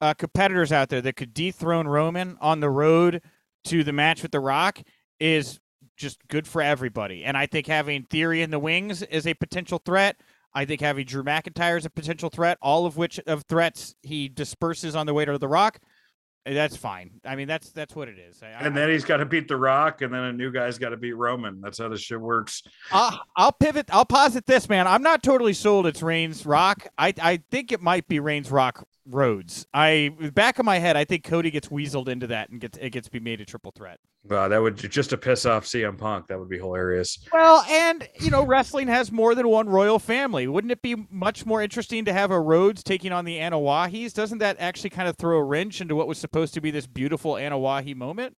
uh, competitors out there that could dethrone Roman on the road to the match with The Rock is just good for everybody. And I think having Theory in the wings is a potential threat. I think having Drew McIntyre is a potential threat. All of which of threats he disperses on the way to The Rock. Eh, that's fine. I mean, that's that's what it is. I, And then he's got to beat The Rock, and then a new guy's got to beat Roman. That's how this shit works. I'll, I'll pivot. I'll posit this, man. I'm not totally sold. It's Reigns Rock. I I think it might be Reigns Rock Rhodes. I back of my head, I think Cody gets weaseled into that and gets it gets be made a triple threat. Wow, that would just to piss off CM Punk. That would be hilarious. Well, and you know, wrestling has more than one royal family. Wouldn't it be much more interesting to have a Rhodes taking on the Anoa'is? Doesn't that actually kind of throw a wrench into what was supposed to be this beautiful Anoa'i moment?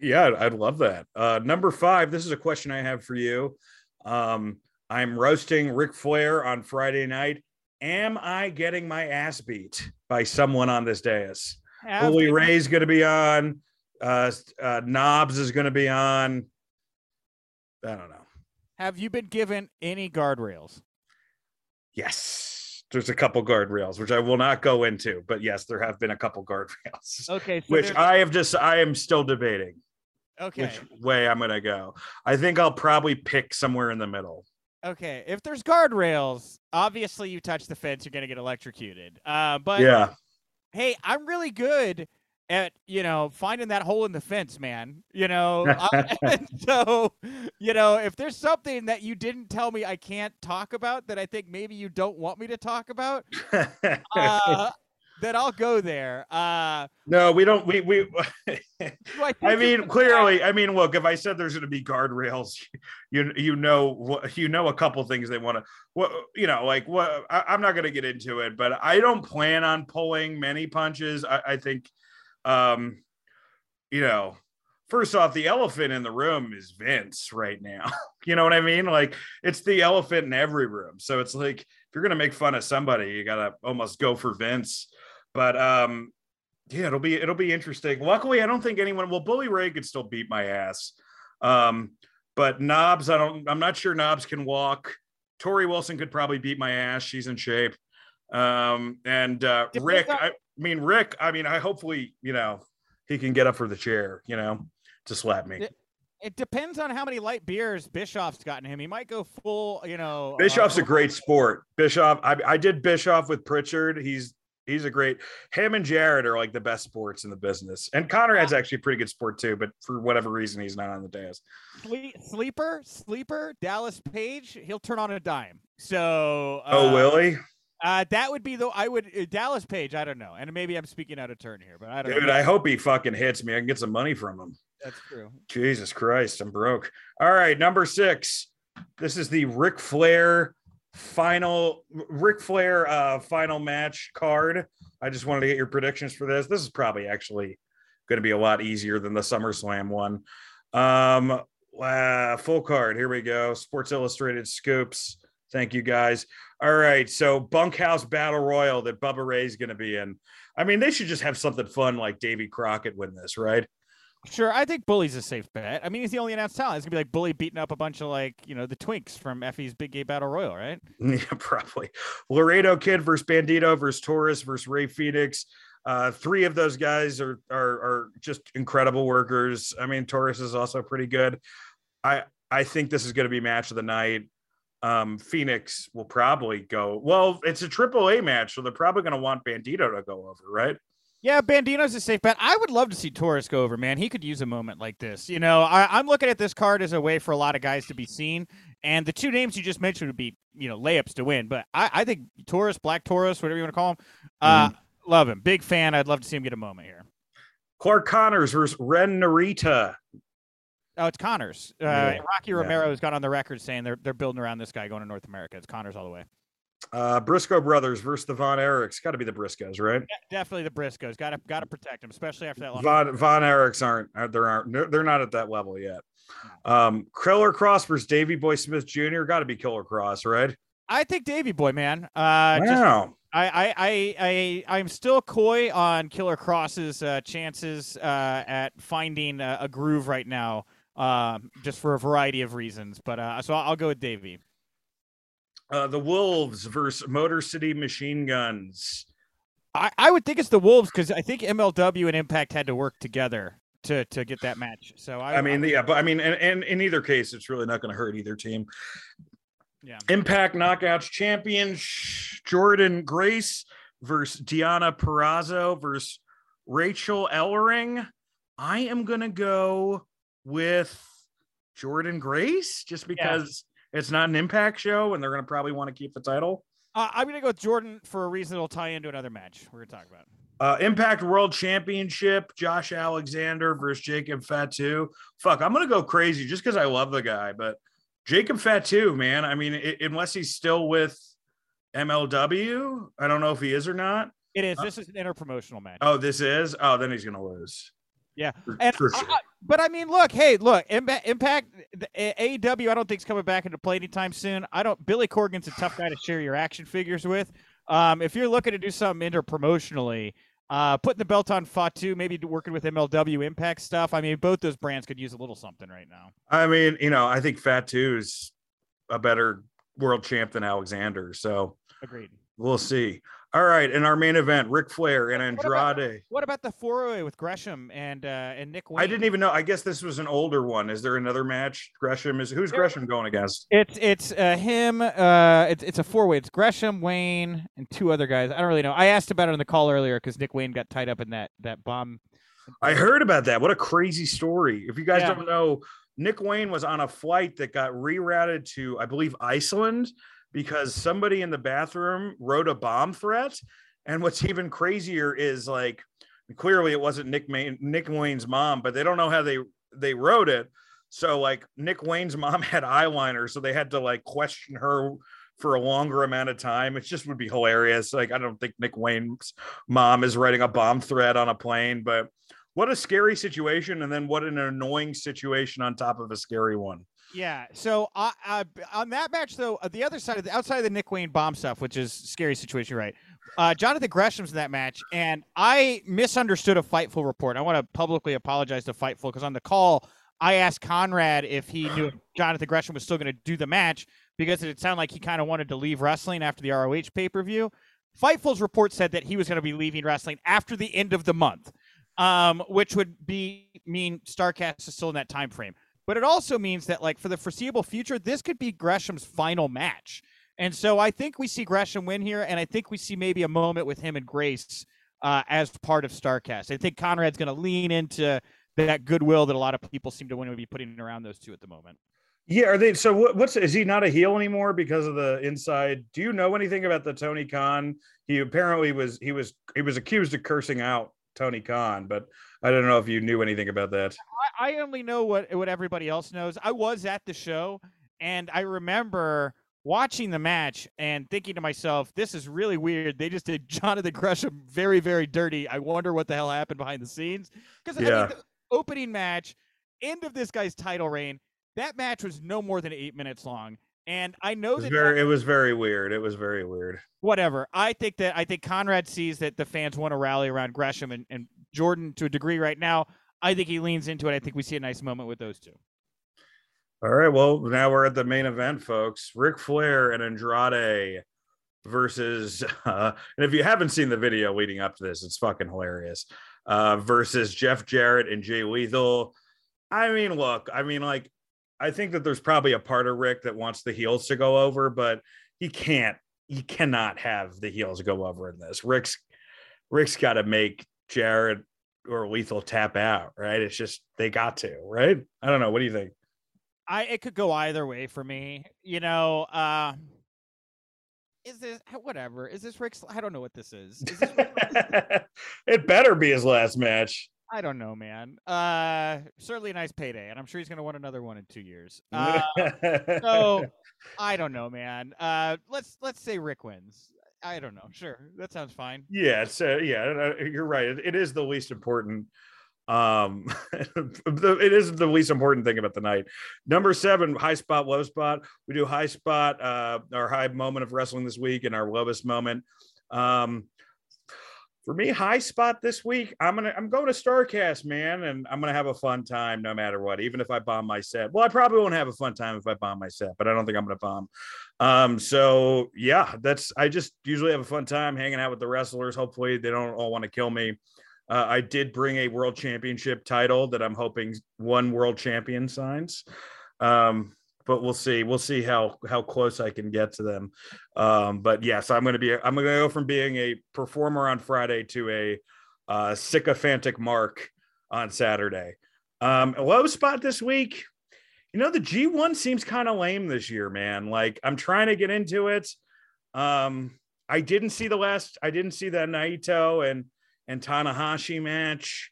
Yeah, I'd- love that. Uh, number five. This is a question I have for you. Um, I'm roasting Ric Flair on Friday night. Am I getting my ass beat by someone on this dais? Bully Ray's going to be on. Uh, uh, Knobbs is going to be on. I don't know. have you been given any guardrails? Yes, there's a couple guardrails, which I will not go into, but yes, there have been a couple guardrails, Okay, so which I have just I am still debating okay. which way I'm going to go. I think I'll probably pick somewhere in the middle. Okay, if there's guardrails, obviously you touch the fence, you're gonna get electrocuted. Uh, but yeah, hey, I'm really good at you know finding that hole in the fence, man. You know, I- so you know if there's something that you didn't tell me I can't talk about that I think maybe you don't want me to talk about, uh, then I'll go there. Uh, no, we don't. We we. I, I mean, clearly, I mean, look. If I said there's going to be guardrails, you you know what you know a couple things they want to. What you know, like what I, I'm not going to get into it, but I don't plan on pulling many punches. I, I think, um, you know, first off, the elephant in the room is Vince right now. you know what I mean? Like it's the elephant in every room. So it's like if you're to make fun of somebody, you got to almost go for Vince. But um, yeah, it'll be it'll be interesting. Luckily, I don't think anyone. Well, Bully Ray could still beat my ass, um, but Knobbs, I don't. I'm not sure Knobbs can walk. Torrie Wilson could probably beat my ass. She's in shape. Um, and uh, Ric, I mean Ric. I mean, I hopefully you know he can get up for the chair. You know, to slap me. Yeah. It depends on how many light beers Bischoff's gotten him. He might go full, you know. uh, Bischoff's a great sport. Bischoff, I, I did Bischoff with Prichard. He's he's a great. Him and Jared are like the best sports in the business. And Conrad's actually a pretty good sport too, but for whatever reason, he's not on the dais. Sleeper, sleeper, Dallas Page. He'll turn on a dime. So. oh, uh, will he? Uh, that would be though. I would uh, Dallas Page. I don't know, and maybe I'm speaking out of turn here, but I don't Dude, know. I hope he fucking hits me. I can get some money from him. That's true. Jesus Christ, I'm broke. All right, number six. This is the Ric Flair final Ric Flair uh final match card. I just wanted to get your predictions for this. This is probably actually going to be a lot easier than the SummerSlam one. Um uh, full card. Here we go. Sports Illustrated scoops. Thank you guys. All right, so bunkhouse battle royal that Bubba Ray's going to be in. I mean, they should just have something fun like Davy Crockett win this, right? Sure, I think Bully's a safe bet. I mean, he's the only announced talent. It's gonna be like Bully beating up a bunch of like you know the Twinks from Effy's Big Gay Battle Royal, right? Yeah, probably. Laredo Kid versus Bandido versus Taurus versus Rey Fenix. Uh, three of those guys are, are are just incredible workers. I mean, Taurus is also pretty good. I I think this is going to be match of the night. Um, Fenix will probably go. Well, it's a triple A match, so they're probably going to want Bandido to go over, right? Yeah, Bandido's a safe bet. I would love to see Taurus go over, man. He could use a moment like this. You know, I, I'm looking at this card as a way for a lot of guys to be seen. And the two names you just mentioned would be, you know, layups to win. But I, I think Taurus, Black Taurus, whatever you want to call him, uh, love him. Big fan. I'd love to see him get a moment here. Clark Connors versus Ren Narita. Oh, it's Connors. Uh, Yeah. Rocky Yeah. Romero has got on the record saying they're they're building around this guy going to North America. It's Connors all the way. Uh, Briscoe brothers versus the Von Erichs. Got to be the Briscoes, right? De- definitely the Briscoes. Got to got to protect them, especially after that. Long- Von Von Erichs aren't are- they're aren't they're- not at that level yet. Um, Killer Kross versus Davey Boy Smith Jr. Got to be Killer Kross, right? I think Davy Boy, man. Uh, just wow. I, I, I, I, I'm still coy on Killer Kross's uh, chances uh, at finding a, a groove right now, um, just for a variety of reasons. But uh, so I'll, go with Davey. Uh, the Wolves versus Motor City Machine Guns. I, I would think it's the Wolves because I think MLW and Impact had to work together to to get that match. So I, I mean, yeah, but I mean, and, and in either case, it's really not going to hurt either team. Yeah. Impact Knockouts champion Jordynne Grace versus Deonna Purrazzo versus Rachel Ellering. I am going to go with Jordynne Grace just because it's not an Impact show and they're going to probably want to keep the title. Uh, I'm gonna go with Jordynne for a reason that'll tie into another match we're gonna talk about. Uh, Impact World Championship, Josh Alexander versus Jacob Fatu. Fuck, I'm gonna go crazy just because I love the guy, but Jacob Fatu, man. I mean, it, unless he's still with MLW, I don't know if he is or not. It is. This is an interpromotional match. Oh, this is. Oh, then he's gonna lose. Yeah, for, and for I- sure. I- but I mean, look, hey, look, Impact, Impact AEW. I don't think is coming back into play anytime soon. I don't. Billy Corgan's a tough guy to share your action figures with. Um, if you're looking to do something interpromotionally, uh, putting the belt on Fatu, maybe working with MLW Impact stuff. I mean, both those brands could use a little something right now. I mean, you know, I think Fatu is a better world champ than Alexander, so Agreed. we'll see. All right, in our main event, Ric Flair and What about- Andrade. What about the four way with Gresham and uh, and Nick? Wayne? I didn't even know. I guess this was an older one. Is there another match? Gresham is who's Gresham going against? It's it's uh, him. Uh, it's it's a four way. It's Gresham, Wayne, and two other guys. I don't really know. I asked about it on the call earlier because Nick Wayne got tied up in that that bomb. I heard about that. What a crazy story. If you guys Yeah. don't know, Nick Wayne was on a flight that got rerouted to, I believe, Iceland because somebody in the bathroom wrote a bomb threat. And what's even crazier is like clearly it wasn't Nick Nick Wayne's mom, but they don't know how they they wrote it. So like Nick Wayne's mom had eyeliner, so they had to like question her for a longer amount of time. It just would be hilarious. Like I don't think Nick Wayne's mom is writing a bomb threat on a plane, but what a scary situation, and then what an annoying situation on top of a scary one. Yeah. So uh, uh, on that match, though, uh, the other side of the outside of the Nick Wayne bomb stuff, which is scary situation, right? Uh, Jonathan Gresham's in that match, and I misunderstood a Fightful report. I want to publicly apologize to Fightful because on the call, I asked Conrad if he knew if Jonathan Gresham was still going to do the match because it sounded like he kind of wanted to leave wrestling after the ROH pay per view. Fightful's report said that he was going to be leaving wrestling after the end of the month, um, which would be mean Starcast is still in that time frame. But it also means that, like, for the foreseeable future, this could be Gresham's final match. And so I think we see Gresham win here, and I think we see maybe a moment with him and Grace uh, as part of Starcast. I think Conrad's going to lean into that goodwill that a lot of people seem to want to be putting around those two at the moment. Yeah, are they? So what, what's is he not a heel anymore because of the inside? Do you know anything about the Tony Khan? He apparently was he was he was accused of cursing out Tony Khan, but I don't know if you knew anything about that. I, I only know what what everybody else knows. I was at the show, and I remember watching the match and thinking to myself, "This is really weird. They just did Jonathan Gresham very, very dirty. I wonder what the hell happened behind the scenes." Because I mean, the opening match, end of this guy's title reign. That match was no more than eight minutes long, and I know It was that very it was very weird. It was very weird. whatever. I think that I think Conrad sees that the fans want to rally around Gresham and, and Jordynne to a degree right now. I think he leans into it. I think we see a nice moment with those two. All right, well now we're at the main event, folks. Ric Flair and Andrade versus, uh, and if you haven't seen the video leading up to this, it's fucking hilarious. Uh, versus Jeff Jarrett and Jay Lethal. I mean, look, I mean, like, I think that there's probably a part of Ric that wants the heels to go over, but he can't, he cannot have the heels go over in this. Ric's, Ric's got to make Jarrett or Lethal tap out, right? It's just they got to, right? I don't know. What do you think? I it could go either way for me. You know, uh is this whatever? Is this Ric's I don't know what this is. is this, it better be his last match. I don't know, man. Uh certainly a nice payday, and I'm sure he's gonna want another one in two years. Uh, so I don't know, man. Uh let's let's say Ric wins. I don't know. Sure. That sounds fine. yeah, it's uh, yeah, you're right. It, it is the least important. Um, it is the least important thing about the night. Number seven, high spot, low spot. We do high spot, uh, our high moment of wrestling this week, and our lowest moment. Um, For me, high spot this week. I'm gonna I'm going to Starcast, man, and I'm gonna have a fun time no matter what. Even if I bomb my set, well, I probably won't have a fun time if I bomb my set, but I don't think I'm gonna bomb. Um, so yeah, that's I just usually have a fun time hanging out with the wrestlers. Hopefully, they don't all want to kill me. Uh, I did bring a world championship title that I'm hoping one world champion signs. Um, but we'll see. We'll see how how close I can get to them. Um, but yes, I'm going to be. I'm going to go from being a performer on Friday to a uh, sycophantic mark on Saturday. Um, low spot this week. You know, the G1 seems kind of lame this year, man. Like I'm trying to get into it. Um, I didn't see the last. I didn't see that Naito and and Tanahashi match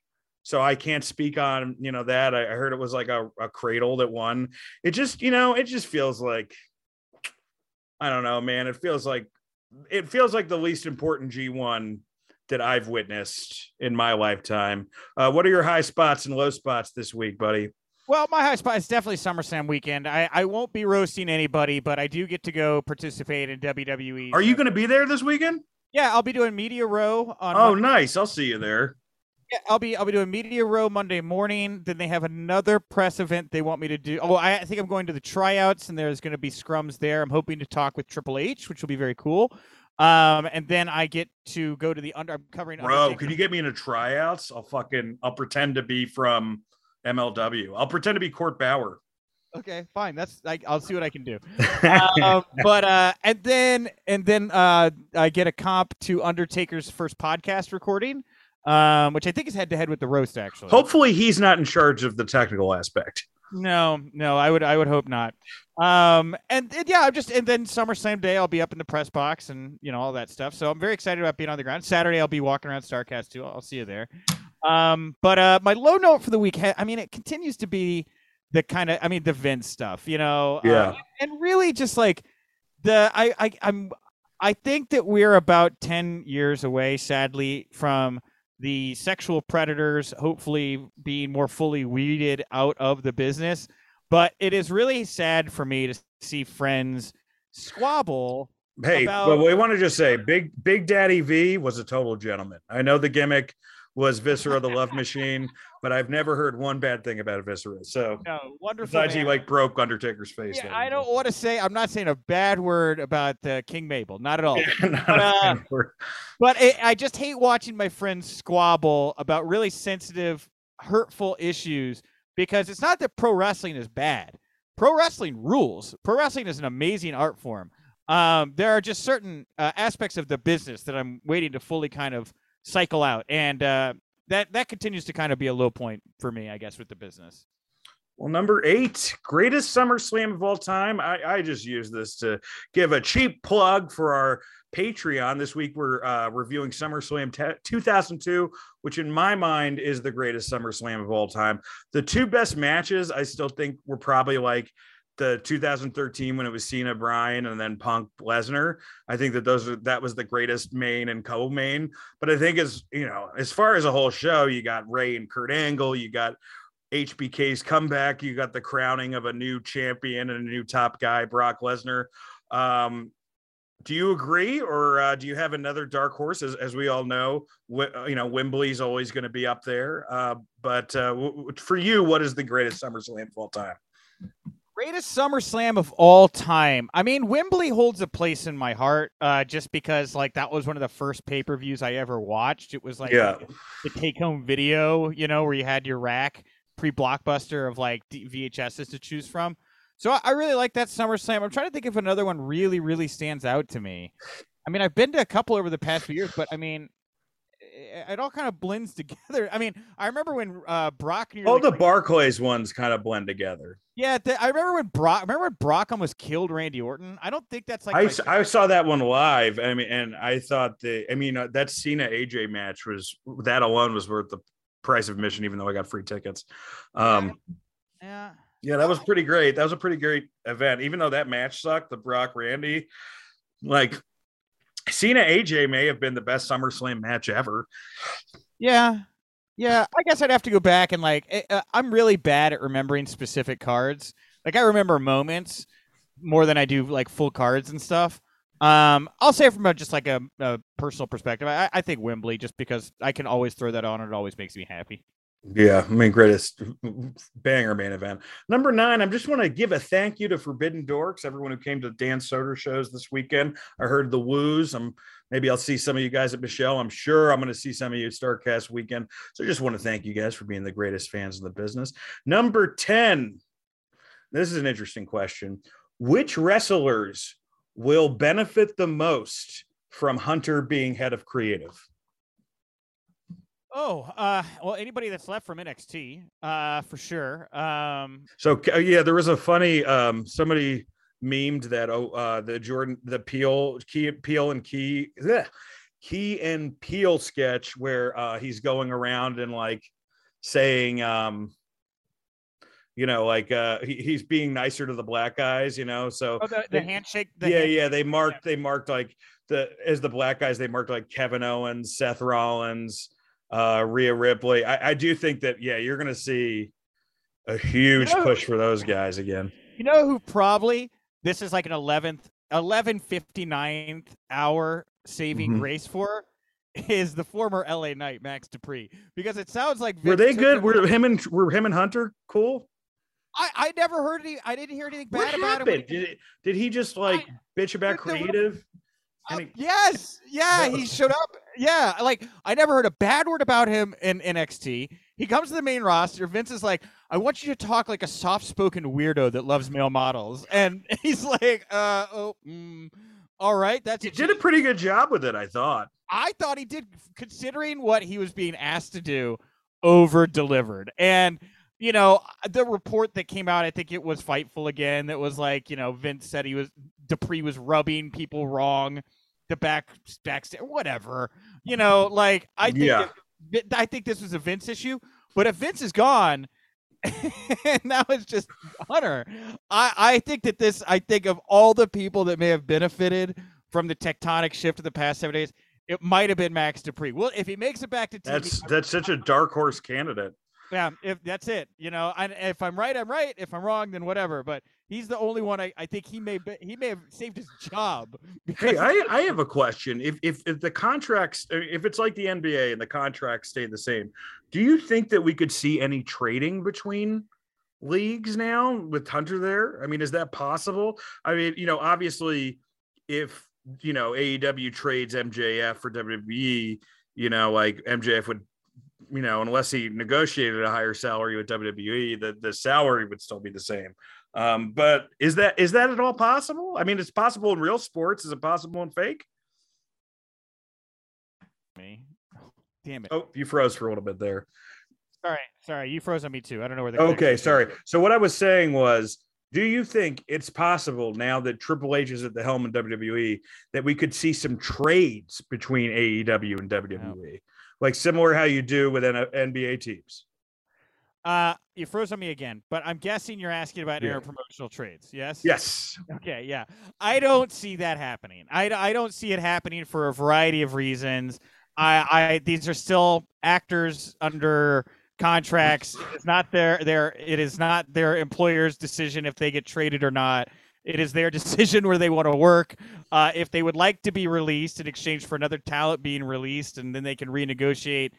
so I can't speak on you know that. I, I heard it was like a, a cradle that won. It just you know it just feels like I don't know, man. It feels like it feels like the least important G1 that I've witnessed in my lifetime. Uh, what are your high spots and low spots this week, buddy? Well, my high spot is definitely SummerSlam weekend. I, I won't be roasting anybody, but I do get to go participate in WWE. Are you going to be there this weekend? Yeah, I'll be doing Media Row on. Oh, Monday. nice! I'll see you there. Yeah, I'll be I'll be doing Media Row Monday morning. Then they have another press event they want me to do. Oh, I think I'm going to the tryouts, and there's going to be scrums there. I'm hoping to talk with Triple H, which will be very cool. Um, and then I get to go to the under. I'm covering. Bro, Undertaker. could you get me into tryouts? I'll fucking I'll pretend to be from MLW. I'll pretend to be Court Bauer. Okay, fine. That's I, I'll see what I can do. um, but uh, and then and then uh, I get a comp to Undertaker's first podcast recording, um, which I think is head to head with the roast. Actually, Hopefully, he's not in charge of the technical aspect. No, no, I would I would hope not. Um, and, and yeah, I'm just and then SummerSlam day I'll be up in the press box and you know all that stuff. So I'm very excited about being on the ground. Saturday I'll be walking around Starcast too. I'll see you there. Um, but uh, my low note for the week, I mean, it continues to be the kind of I mean the Vince stuff, you know. Yeah. Uh, and really just like the I I I'm I think that we're about 10 years away sadly from the sexual predators hopefully being more fully weeded out of the business. But it is really sad for me to see friends squabble. Hey, About- but we want to just say, Big Big Daddy V was a total gentleman. I know the gimmick was Viscera the Love Machine, but I've never heard one bad thing about Viscera. So No, wonderful. besides, he like broke Undertaker's face. yeah, I don't want to say. I'm not saying a bad word about uh, King Mabel, not at all. Not But, uh, But I I just hate watching my friends squabble about really sensitive, hurtful issues because it's not that pro wrestling is bad. Pro wrestling rules. Pro wrestling is an amazing art form. Um, there are just certain uh, aspects of the business that I'm waiting to fully kind of cycle out, and uh, that that continues to kind of be a low point for me, I guess, with the business. Well, number eight, greatest SummerSlam of all time. I, I just use this to give a cheap plug for our Patreon. This week, we're uh, reviewing SummerSlam te- 2002, which in my mind is the greatest SummerSlam of all time. The two best matches, I still think, were probably like the 2013 when it was Cena Bryan and then Punk Lesnar. I think that those are that was the greatest main and co-main. But I think as you know, as far as a whole show, you got Rey and Kurt Angle, you got HBK's comeback. You got the crowning of a new champion and a new top guy, Brock Lesnar. Um, do you agree, or uh, do you have another dark horse? As, as we all know, Wi- uh, you know Wembley's always going to be up there. Uh, but uh, w- for you, what is the greatest SummerSlam of all time? Greatest SummerSlam of all time. I mean, Wembley holds a place in my heart, uh, just because like that was one of the first pay per views I ever watched. It was like Yeah. the take home video, you know, where you had your rack pre blockbuster of like VHSs to choose from. So I, I really like that SummerSlam. I'm trying to think if another one really, really stands out to me. I mean, I've been to a couple over the past few years, but I mean, it, all kind of blends together. I mean, I remember when uh, Brock. All the Barclays ones kind of blend together. yeah, the, I remember when Brock. Remember when Brock almost killed Randy Orton. I don't think that's like. I, saw that one live. I mean, and I thought the, I mean, uh, that Cena AJ match was that alone was worth the price of admission, even though I got free tickets. Um, yeah. yeah, that was pretty great. That was a pretty great event, even though that match sucked. The Brock Randy, like Cena AJ may have been the best SummerSlam match ever. Yeah. Yeah, I guess I'd have to go back and like eh, uh, I'm really bad at remembering specific cards. Like I remember moments more than I do like full cards and stuff. Um, I'll say from a, just like a, a personal perspective, I, I think Wembley, just because I can always throw that on, and it always makes me happy. Yeah, I mean, greatest banger main event. Number nine, I just want to give a thank you to Forbidden Dorks, everyone who came to Dan Soder shows this weekend. I heard the woos. I'm maybe I'll see some of you guys at Michelle. I'm sure I'm going to see some of you at Starcast weekend. So just want to thank you guys for being the greatest fans in the business. Number 10. This is an interesting question. Which wrestlers will benefit the most from Hunter being head of creative? Oh, uh, well, anybody that's left from NXT, uh, for sure. Um, So yeah, there was a funny um somebody memed that oh uh the Jordan the Peele Key Peele and Key bleh, Key and Peele sketch where uh he's going around and like saying um you know like uh he, he's being nicer to the black guys, you know. So oh, the, the handshake. The yeah, hand- yeah, they marked they marked like the as the black guys they marked like Kevin Owens, Seth Rollins, uh Rhea Ripley. I, I do think that yeah, you're gonna see a huge know- push for those guys again. You know who probably this is like an 11th, 1159th hour saving Mhm. grace for is the former LA Knight Max Dupri because it sounds like Were they good? Were him and were him and Hunter cool? I I never heard any. I didn't hear anything What bad about him. when happened? Did, did he just like bitch about creative? Uh, yes, yeah, No. he showed up. Yeah, like I never heard a bad word about him in NXT. He comes to the main roster. Vince is like, "I want you to talk like a soft-spoken weirdo that loves male models," and he's like, "Uh, oh, mm, all right, that's." He a did a pretty good job with it, I thought. I thought he did, considering what he was being asked to do, over delivered. And you know, the report that came out, I think it was Fightful again. That was like, you know, Vince said he was Dupri was rubbing people wrong, the back backstage, whatever. You know, like I think Yeah. that- I think this was a Vince issue. But if Vince is gone. and now it's just Hunter. I, I think that this, I think of all the people that may have benefited from the tectonic shift of the past seven days, it might have been Max Dupri. Well, if he makes it back to TV, That's that's such a dark horse candidate. yeah, if that's it, you know, and if I'm right, I'm right. If I'm wrong, then whatever. But he's the only one I, I think he may be, he may have saved his job. Hey, I, I have a question. If, if if the contracts, uh, if it's like the NBA and the contracts stay the same, do you think that we could see any trading between leagues now with Hunter there? I mean, is that possible? I mean, you know, obviously, if you know AEW trades MJF for WWE, you know, like MJF would, you know, unless he negotiated a higher salary with WWE, the the salary would still be the same. Um, but is that is that at all possible? I mean, it's possible in real sports. Is it possible in fake? me. Damn it. Oh, you froze for a little bit there. Sorry, sorry. You froze on me too. I don't know where the Okay, sorry. So what I was saying was, do you think it's possible now that Triple H is at the helm in WWE that we could see some trades between AEW and WWE, like similar how you do with N- NBA teams? Uh, you froze on me again, but I'm guessing you're asking about Yeah. interpromotional trades. Yes. Yes. Okay, yeah. I don't see that happening. I, I don't see it happening for a variety of reasons. I, I these are still actors under contracts. It's not their their it is not their employer's decision if they get traded or not. It is their decision where they want to work. Uh, if they would like to be released in exchange for another talent being released, and then they can renegotiate.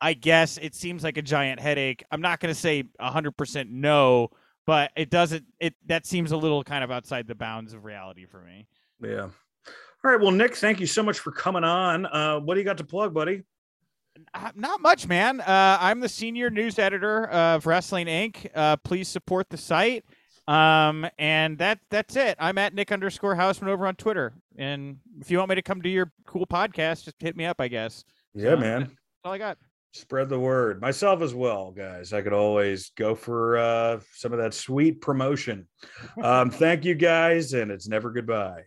I guess it seems like a giant headache. I'm not going to say 100% no, but it doesn't it that seems a little kind of outside the bounds of reality for me Yeah. All right. Well, Nick, thank you so much for coming on. Uh, what do you got to plug, buddy? Uh, not much man uh, i'm the senior news editor of wrestling inc uh, please support the site um, and that that's it i'm at nick underscore hausman over on twitter and if you want me to come to your cool podcast just hit me up i guess Yeah, Uh, man. that's all i got Spread the word. Myself as well, guys. I could always go for uh, some of that sweet promotion. Um, thank you, guys, and it's never goodbye.